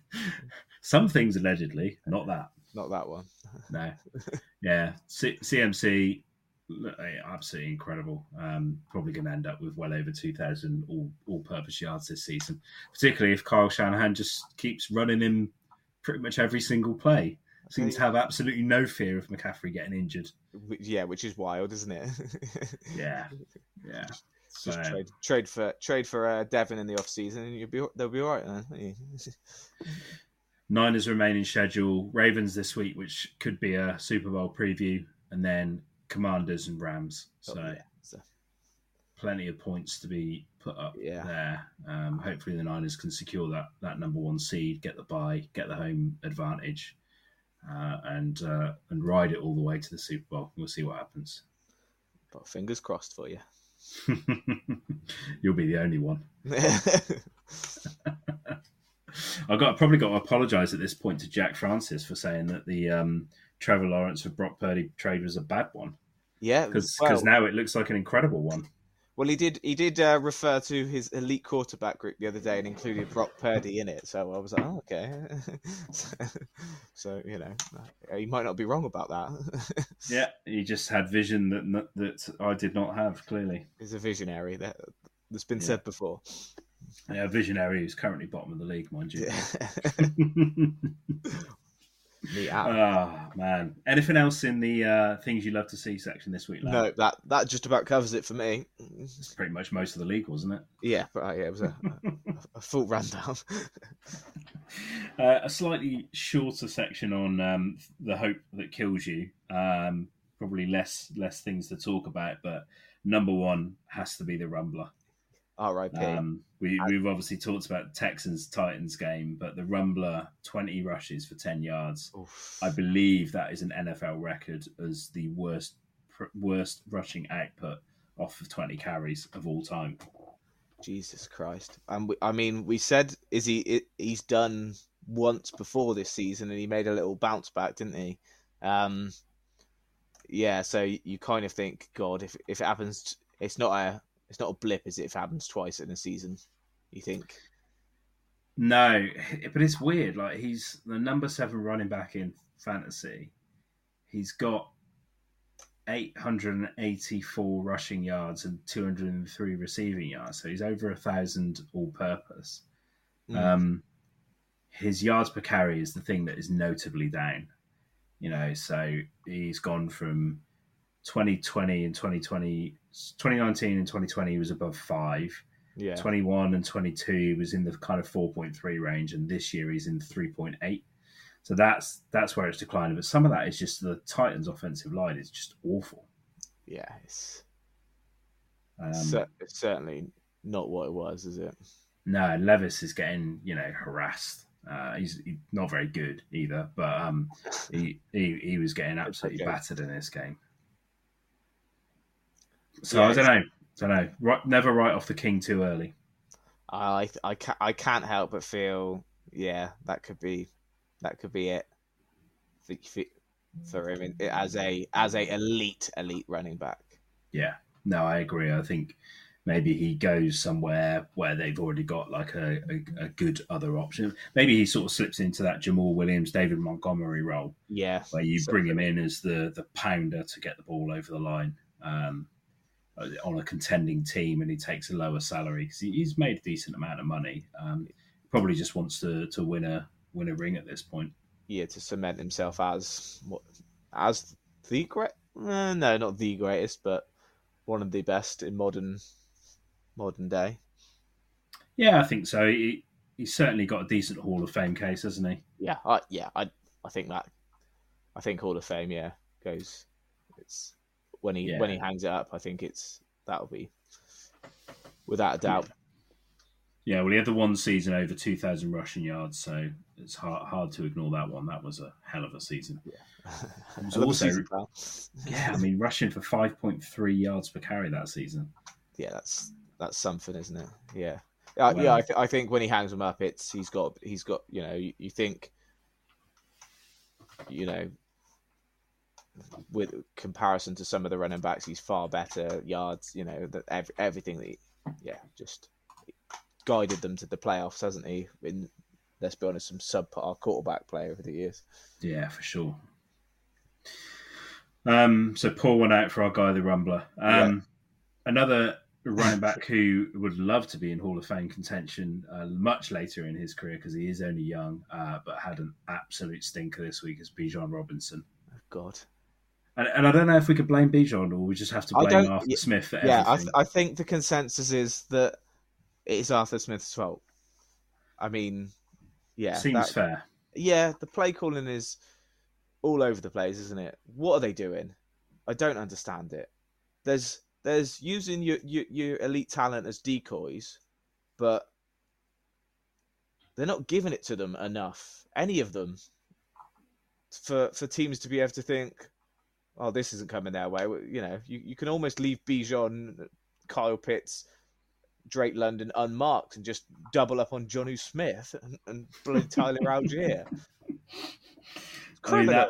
Speaker 1: Some things allegedly, not that.
Speaker 2: Not that one.
Speaker 1: No. Yeah. C- CMC, eh, absolutely incredible. Um, probably going to end up with well over 2,000 all, all purpose yards this season, particularly if Kyle Shanahan just keeps running him pretty much every single play. Seems to have absolutely no fear of McCaffrey getting injured.
Speaker 2: Yeah, which is wild, isn't it?
Speaker 1: Yeah. Yeah.
Speaker 2: Just trade, trade for trade for uh, Devin in the off season, and you'll be they'll be all right then.
Speaker 1: Niners remaining schedule, Ravens this week, which could be a Super Bowl preview, and then Commanders and Rams. So,
Speaker 2: Oh, yeah. So,
Speaker 1: plenty of points to be put up
Speaker 2: Yeah.
Speaker 1: there. Um, hopefully, the Niners can secure that that number one seed, get the bye, get the home advantage, uh, and uh, and ride it all the way to the Super Bowl. We'll see what happens.
Speaker 2: but fingers crossed for you.
Speaker 1: You'll be the only one. I've got probably got to apologise at this point to Jack Francis for saying that the um, Trevor Lawrence for Brock Purdy trade was a bad one
Speaker 2: yeah,
Speaker 1: because
Speaker 2: well,
Speaker 1: now it looks like an incredible one.
Speaker 2: Well, he did he did uh, refer to his elite quarterback group the other day and included Brock Purdy in it. So I was like, oh, okay. so, so, you know, he might not be wrong about that.
Speaker 1: Yeah, he just had vision that that I did not have. Clearly,
Speaker 2: He's a visionary that that's been
Speaker 1: Yeah.
Speaker 2: said before.
Speaker 1: yeah, visionary who's currently bottom of the league, mind you.
Speaker 2: Yeah. Neat app.
Speaker 1: Oh man! Anything else in the uh, things you love to see section this week? Lad?
Speaker 2: no, that that just about covers it for me.
Speaker 1: it's pretty much most of the league, wasn't it?
Speaker 2: Yeah, but uh, yeah, it was a, a full rundown.
Speaker 1: Uh, a slightly shorter section on um, the hope that kills you. Um, probably less less things to talk about, but number one has to be the Rumbler.
Speaker 2: R.I.P.
Speaker 1: Um, we, we've obviously talked about Texans Titans game, but the Rumbler twenty rushes for ten yards.
Speaker 2: Oof.
Speaker 1: I believe that is an NFL record as the worst pr- worst rushing output off of twenty carries of all time.
Speaker 2: Jesus Christ! And we, I mean, we said is he? He's done once before this season, and he made a little bounce back, didn't he? Um, yeah. So you kind of think, God, if if it happens, it's not a it's not a blip, is it? If it happens twice in a season, you think?
Speaker 1: No, but it's weird. Like he's the number seven running back in fantasy. He's got 884 rushing yards and 203 receiving yards. So he's over a thousand all purpose.
Speaker 2: Mm.
Speaker 1: Um, his yards per carry is the thing that is notably down. You know, so he's gone from 2020 and 2020, 2019 and 2020 was above five.
Speaker 2: yeah.
Speaker 1: 21 and 22 was in the kind of 4.3 range and this year he's in 3.8 so that's that's where it's declining but some of that is just the titans offensive line is just awful
Speaker 2: Yeah. It's,
Speaker 1: um,
Speaker 2: cer- it's certainly not what it was, is it?
Speaker 1: no levis is getting you know harassed uh, he's, he's not very good either but um, he, he he was getting absolutely battered in this game so
Speaker 2: Yeah,
Speaker 1: i don't know. Don't know. Right, never write off the king too early.
Speaker 2: I I can't I can't help but feel yeah that could be that could be it. For, for, for him in, as a as a elite elite running back.
Speaker 1: Yeah, no, I agree. I think maybe he goes somewhere where they've already got like a, a, a good other option. Maybe he sort of slips into that Jamaal Williams, David Montgomery role
Speaker 2: Yeah,
Speaker 1: where you
Speaker 2: So-
Speaker 1: bring him in as the the pounder to get the ball over the line. Um, on a contending team, and he takes a lower salary because he's made a decent amount of money. Um, probably just wants to to win a win a ring at this point.
Speaker 2: yeah to cement himself as what as the great uh, no not the greatest but one of the best in modern modern day.
Speaker 1: Yeah, I think so. He, he's certainly got a decent Hall of Fame case, hasn't he?
Speaker 2: Yeah, I yeah I I think that I think Hall of Fame yeah goes it's when he
Speaker 1: Yeah.
Speaker 2: when he hangs it up I think it's that'll be without a doubt
Speaker 1: Yeah, well, he had the one season over 2,000 rushing yards, so it's hard, hard to ignore that one. That was a hell of a season.
Speaker 2: I
Speaker 1: was
Speaker 2: love a
Speaker 1: also-
Speaker 2: season.
Speaker 1: Yeah, I mean, rushing for 5.3 yards per carry that season.
Speaker 2: yeah, that's that's something, isn't it? Yeah, yeah, yeah. I, th- I think when he hangs them up, it's he's got he's got you know you, you think you know with comparison to some of the running backs, he's far better yards. You know that ev- everything that he, yeah just guided them to the playoffs, hasn't he? In let's be honest, some subpar quarterback play over the years.
Speaker 1: Yeah, for sure. Um, so pour one out for our guy, the Rumbler. Um, Another running back who would love to be in Hall of Fame contention uh, much later in his career because he is only young, uh, but had an absolute stinker this week is Bijan Robinson.
Speaker 2: Oh, God.
Speaker 1: And, and I don't know if we could blame Bijan or we just have to blame Arthur
Speaker 2: yeah,
Speaker 1: Smith for
Speaker 2: Yeah, I,
Speaker 1: everything.
Speaker 2: th- I think the consensus is that it's Arthur Smith's fault. I mean, yeah,
Speaker 1: Seems
Speaker 2: that-
Speaker 1: fair.
Speaker 2: yeah, the play calling is all over the place, isn't it? What are they doing? I don't understand it. There's there's using your your, your elite talent as decoys, but they're not giving it to them enough. Any of them for for teams to be able to think, oh, this isn't coming their way. You know, you, you can almost leave Bijan, Kyle Pitts, Drake London unmarked and just double up on Jonnu Smith and, and bloody Tyler Allgeier.
Speaker 1: I mean, that-.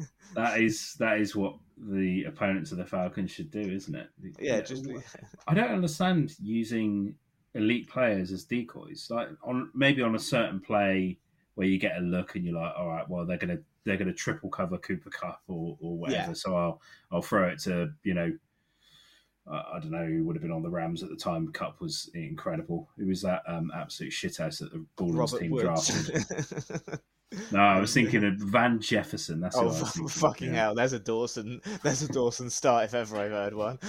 Speaker 1: That is that is what the opponents of the Falcons should do, isn't it?
Speaker 2: yeah, just
Speaker 1: I don't understand using elite players as decoys. Like on maybe on a certain play where you get a look and you're like, all right, well they're gonna they're gonna triple cover Cooper Kupp or, or whatever.
Speaker 2: Yeah.
Speaker 1: So I'll I'll throw it to you know. I don't know who would have been on the Rams at the time. Kupp was incredible. Who was that um, absolute shithouse that the
Speaker 2: Robert
Speaker 1: team drafted? No, I was thinking of Van Jefferson. That's
Speaker 2: oh,
Speaker 1: was
Speaker 2: fucking
Speaker 1: yeah.
Speaker 2: hell! There's a Dawson. There's a Dawson start if ever I've heard one.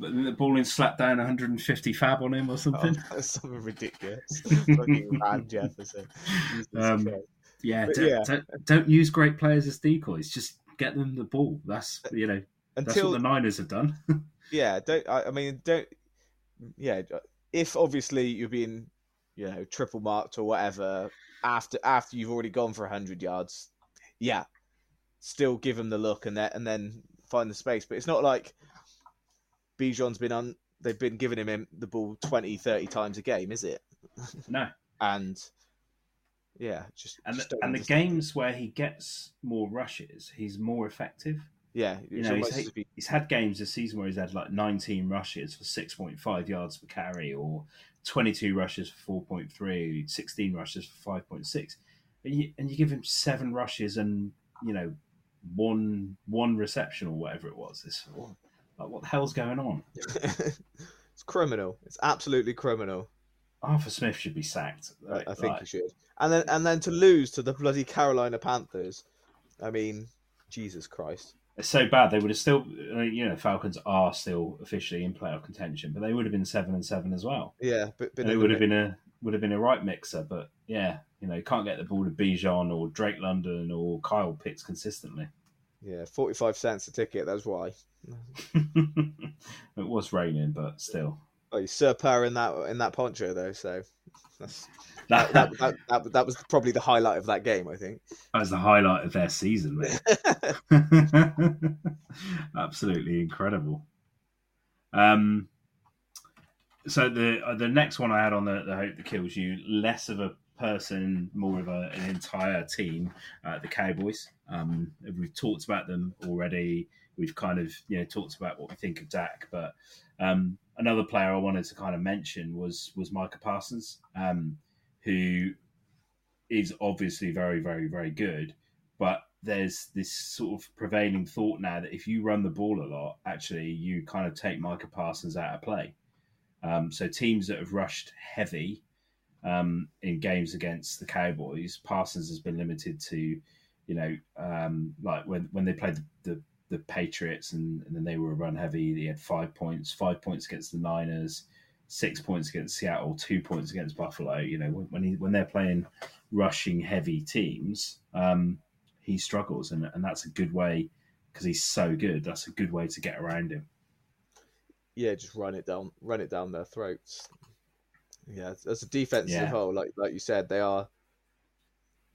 Speaker 1: The ball slapped down 150 fab on him or
Speaker 2: oh,
Speaker 1: something.
Speaker 2: that's something ridiculous. fucking Van Jefferson.
Speaker 1: Um. Yeah,
Speaker 2: But
Speaker 1: don't,
Speaker 2: yeah.
Speaker 1: Don't, don't use great players as decoys. Just get them the ball. That's uh, you know that's
Speaker 2: Until
Speaker 1: what the Niners have done.
Speaker 2: yeah, don't. I, I mean, don't. Yeah, if obviously you're being, you know, triple marked or whatever after after you've already gone for hundred yards, yeah, still give them the look and then and then find the space. But it's not like Bijan's been on. They've been giving him the ball 20, 30 times a game, is it?
Speaker 1: no,
Speaker 2: And yeah, just
Speaker 1: and
Speaker 2: just
Speaker 1: the, and the games where he gets more rushes, he's more effective.
Speaker 2: yeah,
Speaker 1: You know, he's,
Speaker 2: as
Speaker 1: he's had games this season where he's had like 19 rushes for 6.5 yards per carry, or 22 rushes for 4.3, 16 rushes for 5.6, and you, and you give him seven rushes and you know one one reception or whatever it was. It's oh, like what the hell's going on?
Speaker 2: it's criminal. It's absolutely criminal.
Speaker 1: Arthur Smith should be sacked.
Speaker 2: I,
Speaker 1: Like-
Speaker 2: I think
Speaker 1: like,
Speaker 2: he should. And then and then to lose to the bloody Carolina Panthers. I mean, Jesus Christ.
Speaker 1: it's so bad. They would have still, you know, Falcons are still officially in playoff contention, but they would have been seven and seven as well.
Speaker 2: Yeah, but, but
Speaker 1: it would have been a would have been a right mixer. But yeah, you know, you can't get the ball to Bijan or Drake London or Kyle Pitts consistently.
Speaker 2: yeah, forty five cents a ticket. That's why.
Speaker 1: it was raining, but still.
Speaker 2: Oh, you Sir in that in that poncho though. So that's,
Speaker 1: That,
Speaker 2: that, that, that, that, was probably the highlight of that game. I think.
Speaker 1: that was the highlight of their season. Absolutely incredible. Um, so the uh, the next one I had on the, the hope that kills you, less of a person, more of a, an entire team, uh, the Cowboys. Um, we've talked about them already. We've kind of you know talked about what we think of Dak, but um, another player I wanted to kind of mention was was Micah Parsons, um, who is obviously very very very good, but there's this sort of prevailing thought now that if you run the ball a lot, actually you kind of take Micah Parsons out of play. Um, so teams that have rushed heavy um, in games against the Cowboys, Parsons has been limited to, you know, um, like when when they played the, the, the Patriots and, and then they were run heavy, he had five points, five points against the Niners, six points against Seattle, two points against Buffalo. You know, when when, he, when they're playing rushing heavy teams, um, he struggles, and, and that's a good way because he's so good. That's a good way to get around him.
Speaker 2: Yeah, just run it down, run it down their throats. Yeah, as a defensive
Speaker 1: Yeah.
Speaker 2: whole, like like you said, they are.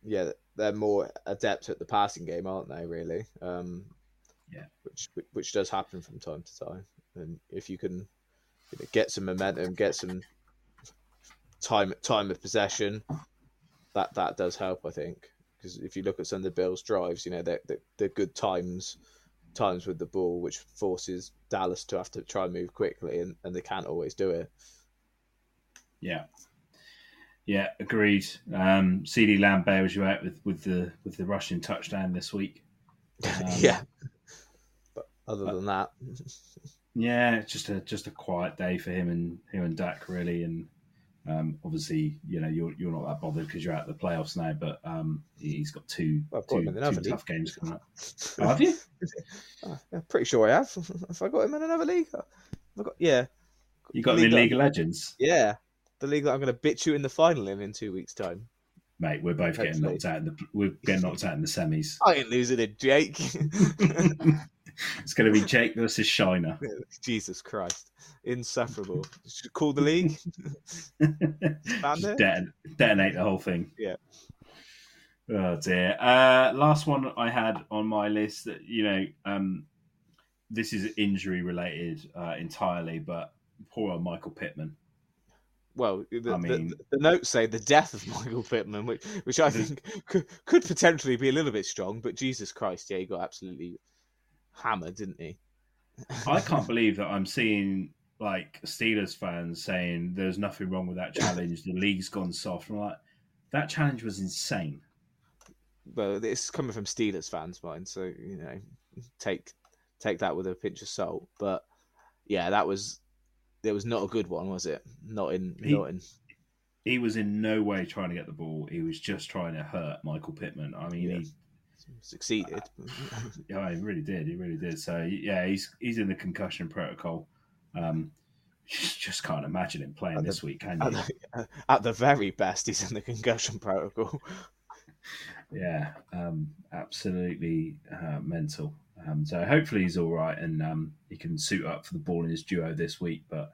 Speaker 2: Yeah, they're more adept at the passing game, aren't they? Really. Um,
Speaker 1: Yeah.
Speaker 2: Which which does happen from time to time, and if you can you know, get some momentum, get some time time of possession, that that does help, I think. Because if you look at some of the Bills' drives, you know they're, they're, they're good times times with the ball, which forces Dallas to have to try and move quickly, and, and they can't always do it.
Speaker 1: Yeah, yeah, agreed. Um, CeeDee Lamb bails you out with, with the with the Russian touchdown this week. Um,
Speaker 2: yeah. But other than that,
Speaker 1: Yeah, it's just a just a quiet day for him and him and Dak really, and um, obviously you know you're you're not that bothered because you're out of the playoffs now, but um, he's got two,
Speaker 2: got
Speaker 1: two, two tough games coming up. Oh, have you?
Speaker 2: Yeah, pretty sure I have. have I got him in another league? Have I got yeah,
Speaker 1: You got him in
Speaker 2: League
Speaker 1: League of Legends,
Speaker 2: yeah. The league that I'm going to bitch you in the final in in two weeks' time.
Speaker 1: mate. We're both getting knocked out. In the, we're getting knocked out in the semis.
Speaker 2: I ain't losing it, Jake.
Speaker 1: it's going to be Jake versus Shiner.
Speaker 2: Jesus Christ, insufferable. Should call the league.
Speaker 1: Deton- detonate the whole thing.
Speaker 2: Yeah.
Speaker 1: Oh dear. Uh, last one I had on my list that you know, um, this is injury related uh, entirely, but poor old Michael Pittman.
Speaker 2: Well, the,
Speaker 1: I mean-
Speaker 2: the, the notes say the death of Michael Pittman, which, which I think could, could potentially be a little bit strong, but Jesus Christ, yeah, he got absolutely hammered, didn't he?
Speaker 1: I can't believe that I'm seeing like Steelers fans saying there's nothing wrong with that challenge. The league's gone soft. I'm like, that challenge was insane.
Speaker 2: Well, it's coming from Steelers fans, mind, so you know, take take that with a pinch of salt. But yeah, that was it was not a good one, was it? Not in
Speaker 1: He-
Speaker 2: not in
Speaker 1: he was in no way trying to get the ball. He was just trying to hurt Michael Pittman. I mean,
Speaker 2: he succeeded.
Speaker 1: yeah, he really did. He really did. So yeah, he's he's in the concussion protocol. Um, just can't imagine him playing this week, can you?
Speaker 2: At the, at the, very best, he's in the concussion protocol.
Speaker 1: yeah, um, absolutely uh, mental. Um, so hopefully he's all right and um, he can suit up for the ball in his duo this week. But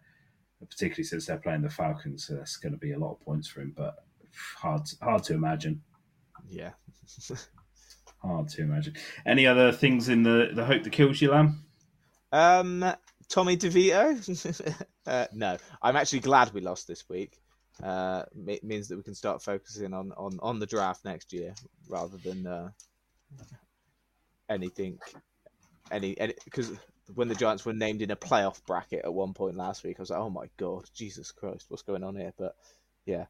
Speaker 1: particularly since they're playing the Falcons, so that's going to be a lot of points for him. But hard, hard to imagine.
Speaker 2: Yeah,
Speaker 1: hard to imagine. Any other things in the the hope that kills you, Lamb?
Speaker 2: Um, Tommy DeVito. uh, no, I'm actually glad we lost this week. Uh, it means that we can start focusing on, on, on the draft next year rather than uh, anything any because when the Giants were named in a playoff bracket at one point last week, I was like, oh my god, Jesus Christ, what's going on here? But yeah.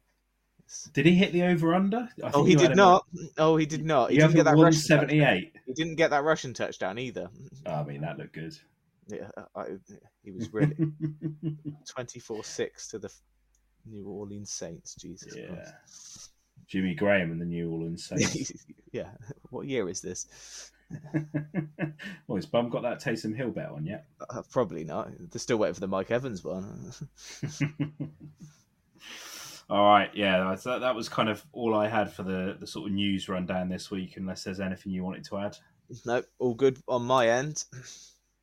Speaker 1: Did he hit the over under?
Speaker 2: Oh, he did not. Oh, he did not. He didn't get that Russian
Speaker 1: 78.
Speaker 2: He didn't get that Russian touchdown either.
Speaker 1: Oh, I mean, that looked good.
Speaker 2: Yeah, I, he was really 24 6 to the New Orleans Saints. Jesus yeah. Christ.
Speaker 1: Jimmy Graham and the New Orleans Saints.
Speaker 2: yeah. What year is this?
Speaker 1: well, his bum got that Taysom Hill bet on yet?
Speaker 2: Uh, probably not. They're still waiting for the Mike Evans one.
Speaker 1: All right, yeah, that, that was kind of all I had for the, the sort of news rundown this week, unless there's anything you wanted to add.
Speaker 2: Nope, all good on my end.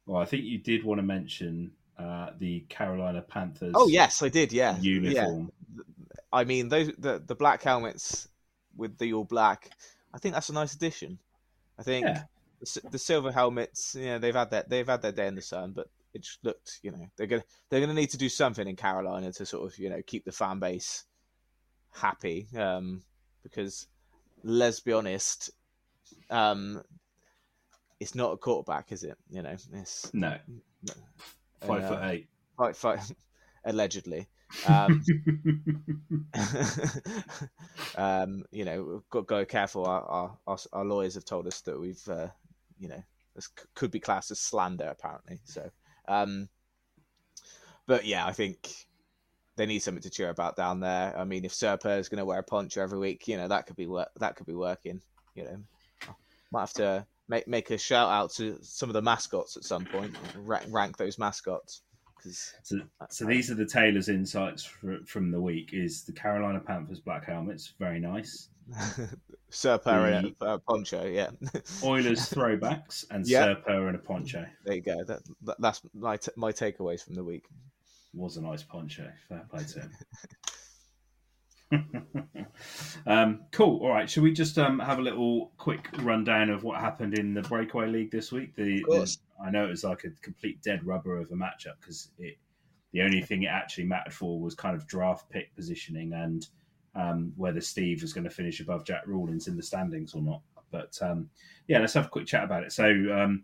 Speaker 1: Well, I think you did want to mention uh, the Carolina Panthers.
Speaker 2: Oh yes, I did. Yeah,
Speaker 1: uniform.
Speaker 2: Yeah. I mean, those the the black helmets with the all black. I think that's a nice addition. I think yeah the, the silver helmets, you know, they've had that they've had their day in the sun, but it just looked, you know, they're gonna they're gonna need to do something in Carolina to sort of, you know, keep the fan base happy. Um, because let's be honest, um, it's not a quarterback, is it? You know, it's
Speaker 1: no, five uh, foot eight,
Speaker 2: five, five, allegedly. Um, um, you know, we've got to go careful. Our, our, our lawyers have told us that we've uh, you know, this could be classed as slander apparently. So, um, but yeah, I think they need something to cheer about down there. I mean, if Serper is going to wear a poncho every week, you know, that could be work. That could be working. You know, might have to make make a shout out to some of the mascots at some point. Rank, rank those mascots.
Speaker 1: So, so these are the Taylor's insights for, from the week. Is the Carolina Panthers black helmets very nice?
Speaker 2: Sir the, uh, poncho, yeah.
Speaker 1: Oilers throwbacks and yeah. Serper and a poncho.
Speaker 2: There you go. That, that that's my t- my takeaways from the week.
Speaker 1: Was a nice poncho. Fair play to him. um, cool. All right. Should we just um, have a little quick rundown of what happened in the breakaway league this week? The, the I know it was like a complete dead rubber of a matchup because it the only thing it actually mattered for was kind of draft pick positioning and um, whether Steve was going to finish above Jack Rawlins in the standings or not. But um, yeah, let's have a quick chat about it. So um,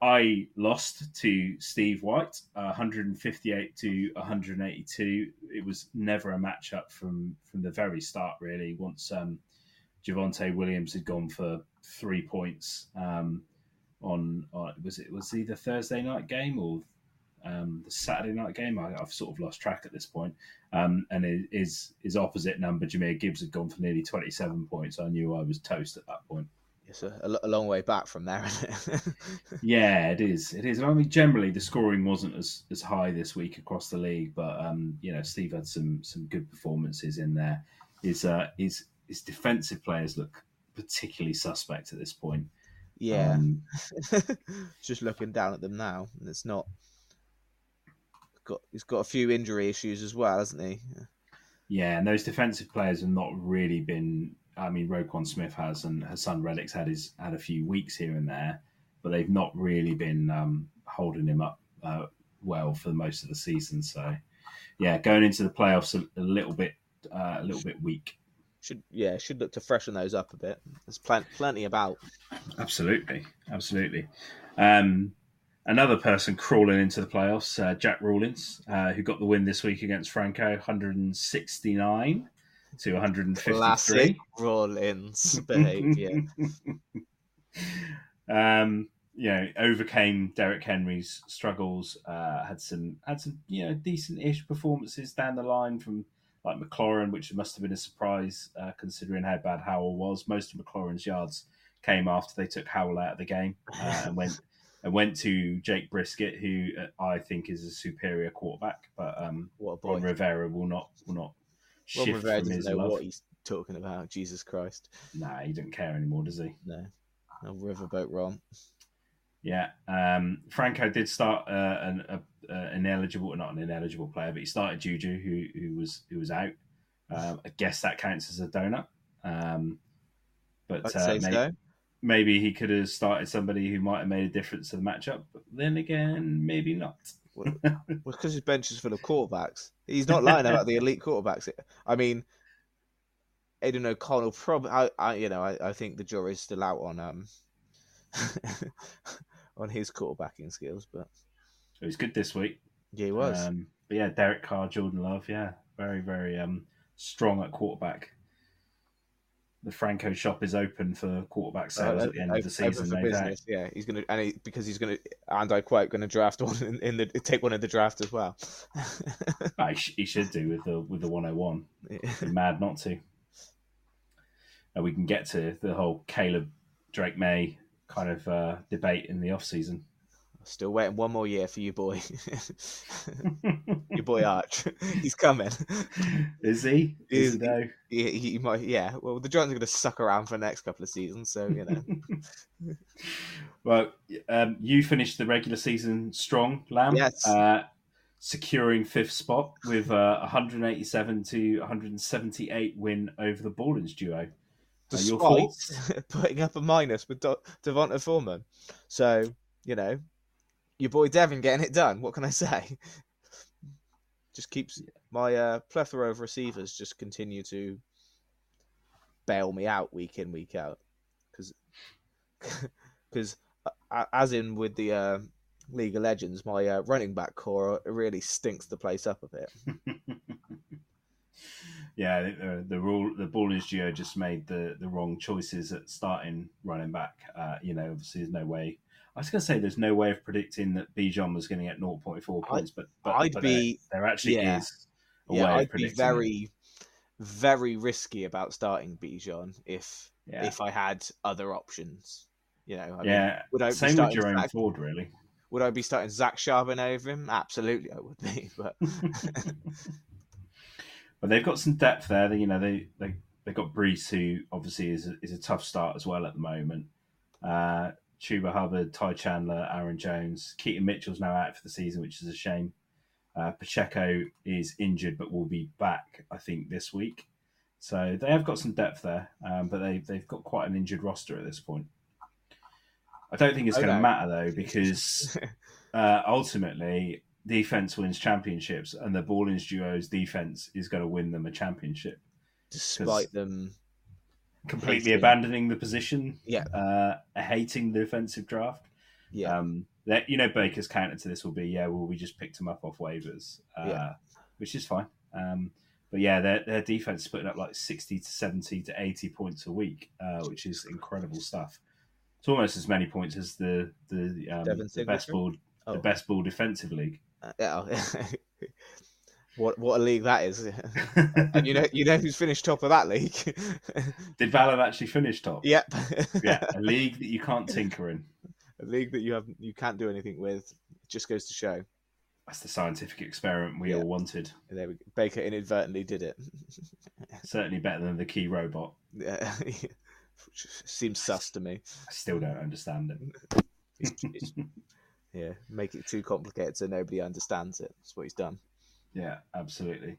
Speaker 1: I lost to Steve White, uh, 158 to 182. It was never a matchup from from the very start, really. Once um, Javonte Williams had gone for three points um, on, on was it was either Thursday night game or um, the Saturday night game. I, have sort of lost track at this point. Um, and his his opposite number, Jahmyr Gibbs, had gone for nearly 27 points. I knew I was toast at that point.
Speaker 2: It's a, a long way back from there,
Speaker 1: yeah, it is. It is. I mean, generally the scoring wasn't as, as high this week across the league, but um, you know, Steve had some some good performances in there. His uh, his his defensive players look particularly suspect at this point.
Speaker 2: Yeah, um, just looking down at them now, and it's not got he's got a few injury issues as well, hasn't he?
Speaker 1: Yeah, and those defensive players have not really been. I mean, Roquan Smith has, and Haason Reddick's had his had a few weeks here and there, but they've not really been um, holding him up uh, well for most of the season. So, yeah, going into the playoffs a, a little bit uh, a little bit weak.
Speaker 2: Should yeah, should look to freshen those up a bit. There's plenty plenty about.
Speaker 1: Absolutely, absolutely. Um, another person crawling into the playoffs, uh, Jack Rawlins, uh, who got the win this week against Franco, 169 to 153. Classic
Speaker 2: Rawlins behavior.
Speaker 1: um, you know, overcame Derrick Henry's struggles. Uh, had some had some you know decent-ish performances down the line from like McLaurin, which must have been a surprise uh, considering how bad Howell was. Most of McLaurin's yards came after they took Howell out of the game uh, and went and went to Jacoby Brissett, who uh, I think is a superior quarterback. But um,
Speaker 2: What a
Speaker 1: Ron. Rivera will not will not Shift
Speaker 2: Rivera doesn't know
Speaker 1: love.
Speaker 2: what he's talking about. Jesus Christ.
Speaker 1: Nah, he doesn't care anymore, does he?
Speaker 2: No. No riverboat Ron.
Speaker 1: Yeah, um, Franco did start uh, an a, uh, ineligible, not an ineligible player, but he started Juju, who who was who was out. Um, I guess that counts as a donut. Um, but
Speaker 2: I'd
Speaker 1: uh,
Speaker 2: say
Speaker 1: maybe,
Speaker 2: so.
Speaker 1: maybe he could have started somebody who might have made a difference to the matchup. But then again, maybe not.
Speaker 2: Well, because his bench is full of quarterbacks. He's not lying about the elite quarterbacks. I mean, Aidan O'Connell probably. I, I, you know, I, I think the jury's still out on um on his quarterbacking skills, but
Speaker 1: It was good this week.
Speaker 2: yeah, he was.
Speaker 1: Um, but yeah, Derek Carr, Jordan Love, yeah, very very um, strong at quarterback. The Franco shop is open for quarterback sales at the end of the season, no
Speaker 2: business. Yeah, he's gonna and he, because he's gonna and I quote gonna draft one in, in the take one in the draft as well.
Speaker 1: Ah, he, sh- he should do with the with the 101. Be mad not to. And we can get to the whole Caleb Drake Maye kind of uh, debate in the off season.
Speaker 2: Still waiting one more year for you, boy. Your boy Arch, he's coming.
Speaker 1: Is he?
Speaker 2: Is he?
Speaker 1: no.
Speaker 2: He, he might, yeah. Well, the Giants are going to suck around for the next couple of seasons, so you know.
Speaker 1: Well, um, you finished the regular season strong, Lamb.
Speaker 2: Yes.
Speaker 1: Uh, securing fifth spot with uh, 187 to 178 win over the Ballins duo. Uh, your
Speaker 2: Despite
Speaker 1: thoughts?
Speaker 2: putting up a minus with Do- D'Onta Foreman, so you know, your boy Devin getting it done. What can I say? Just keeps my uh, plethora of receivers just continue to bail me out week in week out because because as in with the uh, League of Legends, my uh, running back corps really stinks the place up a bit.
Speaker 1: yeah, the, the rule the Ballins duo just made the, the wrong choices at starting running back. Uh, you know, obviously, there's no way. I was going to say there's no way of predicting that Bijan was going to get 0.4 points, but, but
Speaker 2: I'd
Speaker 1: but
Speaker 2: be-
Speaker 1: there, there actually
Speaker 2: yeah.
Speaker 1: is a
Speaker 2: yeah,
Speaker 1: way of
Speaker 2: I'd be
Speaker 1: predicting. it.
Speaker 2: very, very risky about starting Bijan if
Speaker 1: yeah.
Speaker 2: if I had other options. You know, I mean,
Speaker 1: yeah.
Speaker 2: would I be
Speaker 1: Same with Jerome
Speaker 2: Zach,
Speaker 1: Ford, really.
Speaker 2: would I be starting Zach Charbon over him? Absolutely, I would be. But
Speaker 1: but they've got some depth there. They, you know, they they they got Breece, who obviously is a, is a tough start as well at the moment. Uh, Chuba Hubbard, Ty Chandler, Aaron Jones, Keaton Mitchell's now out for the season, which is a shame. Uh, Pacheco is injured, but will be back, I think, this week. So they have got some depth there, um, but they they've got quite an injured roster at this point. I don't think it's going to matter though, because uh, ultimately defense wins championships, and the Ballins duo's defense is going to win them a championship.
Speaker 2: despite them,
Speaker 1: Completely
Speaker 2: Hating.
Speaker 1: abandoning the position,
Speaker 2: Yeah.
Speaker 1: uh, hating the defensive draft.
Speaker 2: yeah,
Speaker 1: Um, that you know, Baker's counter to this will be, yeah, well, we just picked him up off waivers, uh,
Speaker 2: Yeah.
Speaker 1: which is fine. Um, but yeah, their their defense is putting up like sixty to seventy to eighty points a week, uh, which is incredible stuff. It's almost as many points as the the, um, the best ball
Speaker 2: Oh.
Speaker 1: the best ball defensive league.
Speaker 2: Uh, yeah. what what a league that is, and you know you know who's finished top of that league.
Speaker 1: Did Valor actually finish top?
Speaker 2: yep.
Speaker 1: Yeah, a league that you can't tinker in.
Speaker 2: a league that you have you can't do anything with. It just goes to show.
Speaker 1: That's the scientific experiment we
Speaker 2: Yeah.
Speaker 1: all wanted.
Speaker 2: There we go. Baker inadvertently did it.
Speaker 1: Certainly better than the key robot.
Speaker 2: Yeah. Seems sus to me.
Speaker 1: I still don't understand it.
Speaker 2: Yeah, make it too complicated so nobody understands it. That's what he's done.
Speaker 1: Yeah, absolutely.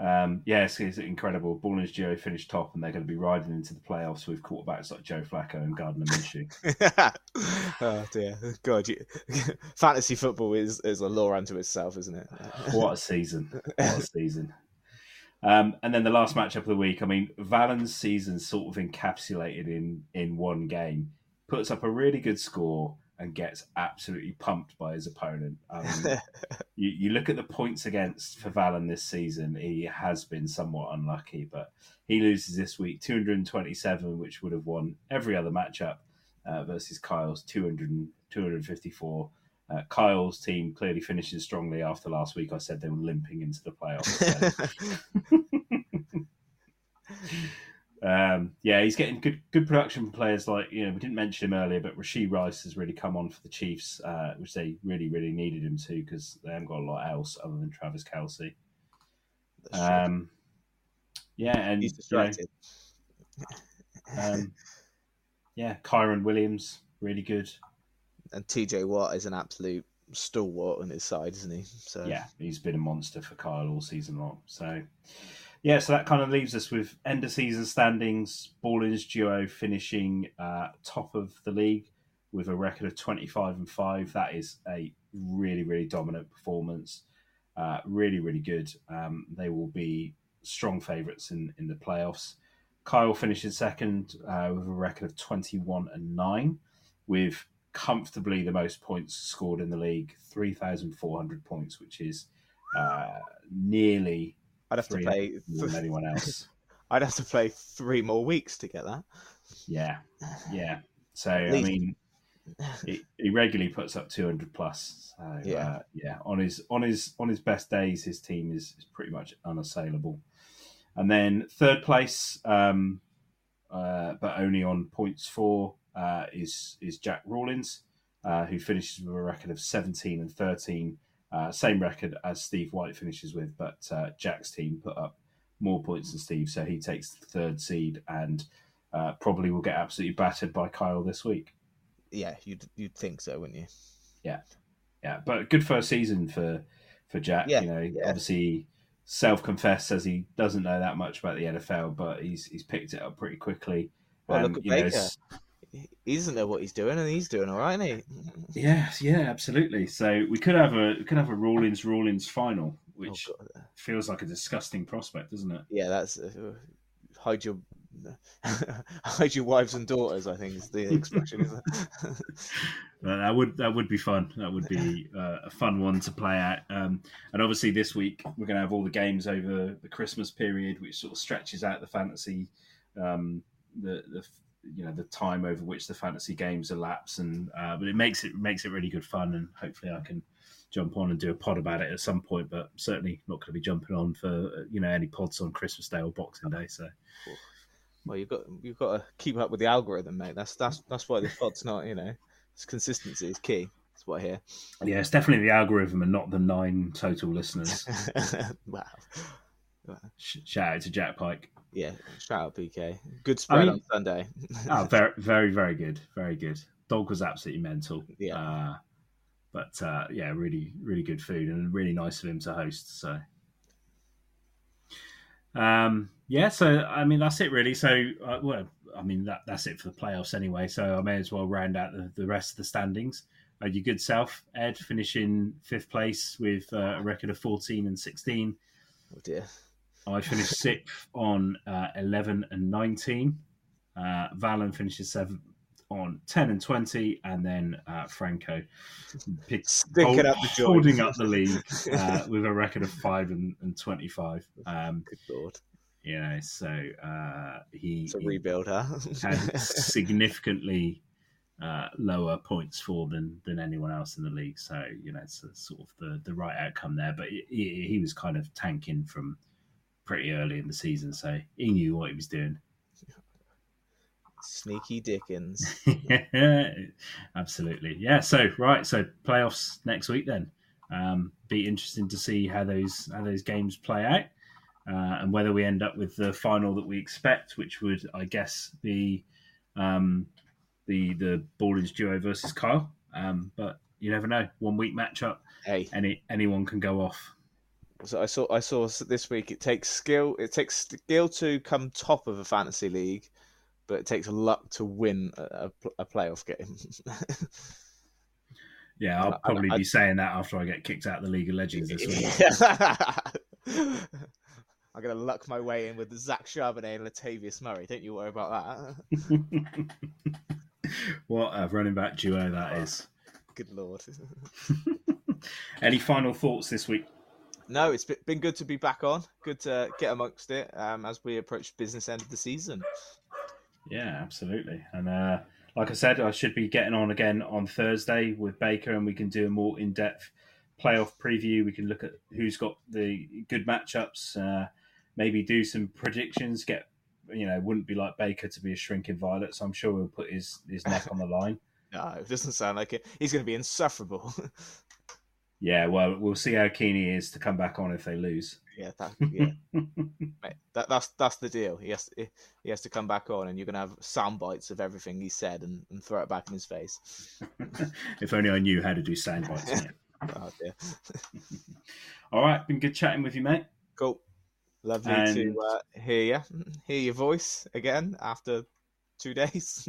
Speaker 1: Um, yeah, it's, it's incredible. Ballers Geo finished top, and they're going to be riding into the playoffs with quarterbacks like Joe Flacco and Gardner Minshew.
Speaker 2: oh dear, God! You, fantasy football is is a law unto itself, isn't it?
Speaker 1: what a season! What a season! Um, and then the last matchup of the week. I mean, Valen's season sort of encapsulated in in one game. Puts up a really good score and gets absolutely pumped by his opponent. Mean, you, you look at the points against for Valen this season, he has been somewhat unlucky, but he loses this week 227, which would have won every other matchup uh, versus Kyle's 200, 254. Uh, Kyle's team clearly finishing strongly after last week. I said they were limping into the playoffs. So. um, yeah, he's getting good good production from players like you know we didn't mention him earlier, but Rashee Rice has really come on for the Chiefs, uh, which they really really needed him to because they haven't got a lot else other than Travis Kelce. Um, yeah, and
Speaker 2: He's distracted.
Speaker 1: You know, um, yeah, Kyren Williams really good.
Speaker 2: And TJ Watt is an absolute stalwart on his side, isn't he? So
Speaker 1: Yeah, he's been a monster for Kyle all season long. So, yeah, so that kind of leaves us with end of season standings. Ballins duo finishing uh, top of the league with a record of 25 and 5. That is a really, really dominant performance. Uh, really, really good. Um, they will be strong favourites in, in the playoffs. Kyle finishes second uh, with a record of 21 and 9, with comfortably the most points scored in the league 3,400 points, which is uh, nearly
Speaker 2: I'd have to play.
Speaker 1: than anyone else.
Speaker 2: I'd have to play three more weeks to get that.
Speaker 1: Yeah, yeah. So I mean, he, he regularly puts up 200 plus. So,
Speaker 2: Yeah.
Speaker 1: uh, yeah. On his on his on his best days, his team is, is pretty much unassailable. And then third place, um, uh, but only on points four, uh, is is Jack Rawlins, uh, who finishes with a record of 17 and 13. Uh, same record as Steve White finishes with, but uh, Jack's team put up more points than Steve, so he takes the third seed and uh, probably will get absolutely battered by Kyle this week.
Speaker 2: Yeah, you'd you'd think so, wouldn't you?
Speaker 1: Yeah, yeah, but good first season for for Jack.
Speaker 2: Yeah,
Speaker 1: you know,
Speaker 2: yeah.
Speaker 1: obviously self-confessed says he doesn't know that much about the NFL, but he's he's picked it up pretty quickly.
Speaker 2: Well,
Speaker 1: And,
Speaker 2: look at
Speaker 1: know,
Speaker 2: Baker.
Speaker 1: it's-
Speaker 2: He doesn't know what he's doing, and he's doing all right, isn't he?
Speaker 1: Yes, yeah, absolutely. So we could have a we could have a Rawlins Rawlins final, which
Speaker 2: Oh,
Speaker 1: feels like a disgusting prospect, doesn't it?
Speaker 2: Yeah, that's uh, hide your hide your wives and daughters. I think is the expression. Isn't it?
Speaker 1: That would that would be fun. That would be uh, a fun one to play at. Um, and obviously, this week we're going to have all the games over the Christmas period, which sort of stretches out the fantasy, um, the the you know the time over which the fantasy games elapse. And uh, but it makes it makes it really good fun. And hopefully, I can jump on and do a pod about it at some point. But certainly not going to be jumping on for you know any pods on Christmas Day or Boxing Day. So
Speaker 2: well, you've got you've got to keep up with the algorithm, mate. That's that's that's why the pod's not. You know, it's consistency is key. That's what I hear.
Speaker 1: yeah, it's definitely the algorithm and not the nine total listeners.
Speaker 2: wow.
Speaker 1: Sh- Shout out to Jack Pike.
Speaker 2: Yeah, shout out PK. Good spread
Speaker 1: mean-
Speaker 2: on Sunday.
Speaker 1: Oh, very, very, very good. Very good. Dog was absolutely mental.
Speaker 2: Yeah.
Speaker 1: Uh, but uh, yeah, really, really good food and really nice of him to host. So, um, yeah. So I mean, that's it really. So, uh, well, I mean that that's it for the playoffs anyway. So I may as well round out the, the rest of the standings. Uh, your good self, Ed, finishing fifth place with uh, a record of fourteen and sixteen.
Speaker 2: oh dear.
Speaker 1: I finished sixth on uh, 11 and 19. Uh, Valen finishes seventh on 10 and 20. And then uh, Franco
Speaker 2: Sticking up the
Speaker 1: holding up the league uh, with a record of 5 and, and 25. Um,
Speaker 2: Good lord.
Speaker 1: you know, so uh, he,
Speaker 2: It's a rebuild, huh?
Speaker 1: had significantly uh, lower points for than than anyone else in the league. So you know, it's a sort of the the right outcome there. But he was kind of tanking from pretty early in the season, so he knew what he was doing.
Speaker 2: Sneaky Dickens.
Speaker 1: Absolutely, yeah. So right, so playoffs next week then. Um, be interesting to see how those how those games play out. Uh, and whether we end up with the final that we expect, which would, I guess, be um, the the Ballins duo versus Kyle. Um, but you never know. One week matchup,
Speaker 2: Hey,
Speaker 1: any anyone can go off.
Speaker 2: So I saw I saw this week. It takes skill. It takes skill to come top of a fantasy league, but it takes luck to win a, a, playoff game.
Speaker 1: Yeah, I'll
Speaker 2: I-
Speaker 1: probably
Speaker 2: I-
Speaker 1: be saying that after I get kicked out of the League of Legends this week.
Speaker 2: I'm gonna luck my way in with Zach Charbonnet and Latavius Murray. Don't you worry about that.
Speaker 1: what a running back duo that is.
Speaker 2: Good lord.
Speaker 1: Any final thoughts this week?
Speaker 2: No, it's been- good to be back on. Good to get amongst it um, as we approach business end of the season.
Speaker 1: Yeah, absolutely. And uh, like I said, I should be getting on again on Thursday with Baker, and we can do a more in depth playoff preview. We can look at who's got the good matchups, uh, maybe do some predictions. Get you know, wouldn't be like Baker to be a shrinking violet, so I'm sure he'll put his his neck on the line.
Speaker 2: No, it doesn't sound like it. He's going to be insufferable.
Speaker 1: yeah, well, we'll see how keen he is to come back on if they lose.
Speaker 2: Yeah, that, yeah. Mate, that, that's that's the deal. He has to, he has to come back on, and you're gonna have sound bites of everything he said and, and throw it back in his face.
Speaker 1: if only I knew how to do sound bites.
Speaker 2: oh dear.
Speaker 1: All right, been good chatting with you, mate.
Speaker 2: Cool. Lovely and... to uh, hear you, hear your voice again after two days.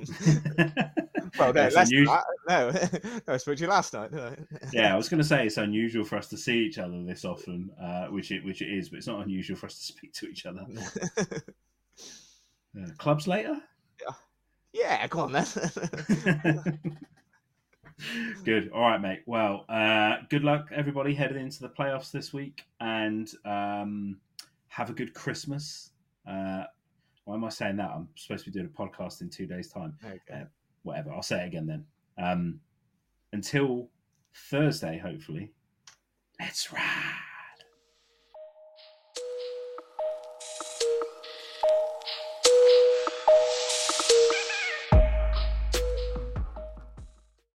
Speaker 2: Well, no, less unusual... no, no, I spoke to you last night.
Speaker 1: yeah, I was going to say it's unusual for us to see each other this often, uh, which it which it is, but it's not unusual for us to speak to each other. uh, clubs later.
Speaker 2: Yeah, yeah, go on then.
Speaker 1: good. All right, mate. Well, uh, good luck, everybody, heading into the playoffs this week, and um, have a good Christmas. Uh, why am I saying that? I'm supposed to be doing a podcast in two days' time. Okay. Uh, whatever. I'll say it again then. Um, until Thursday, hopefully. Let's ride.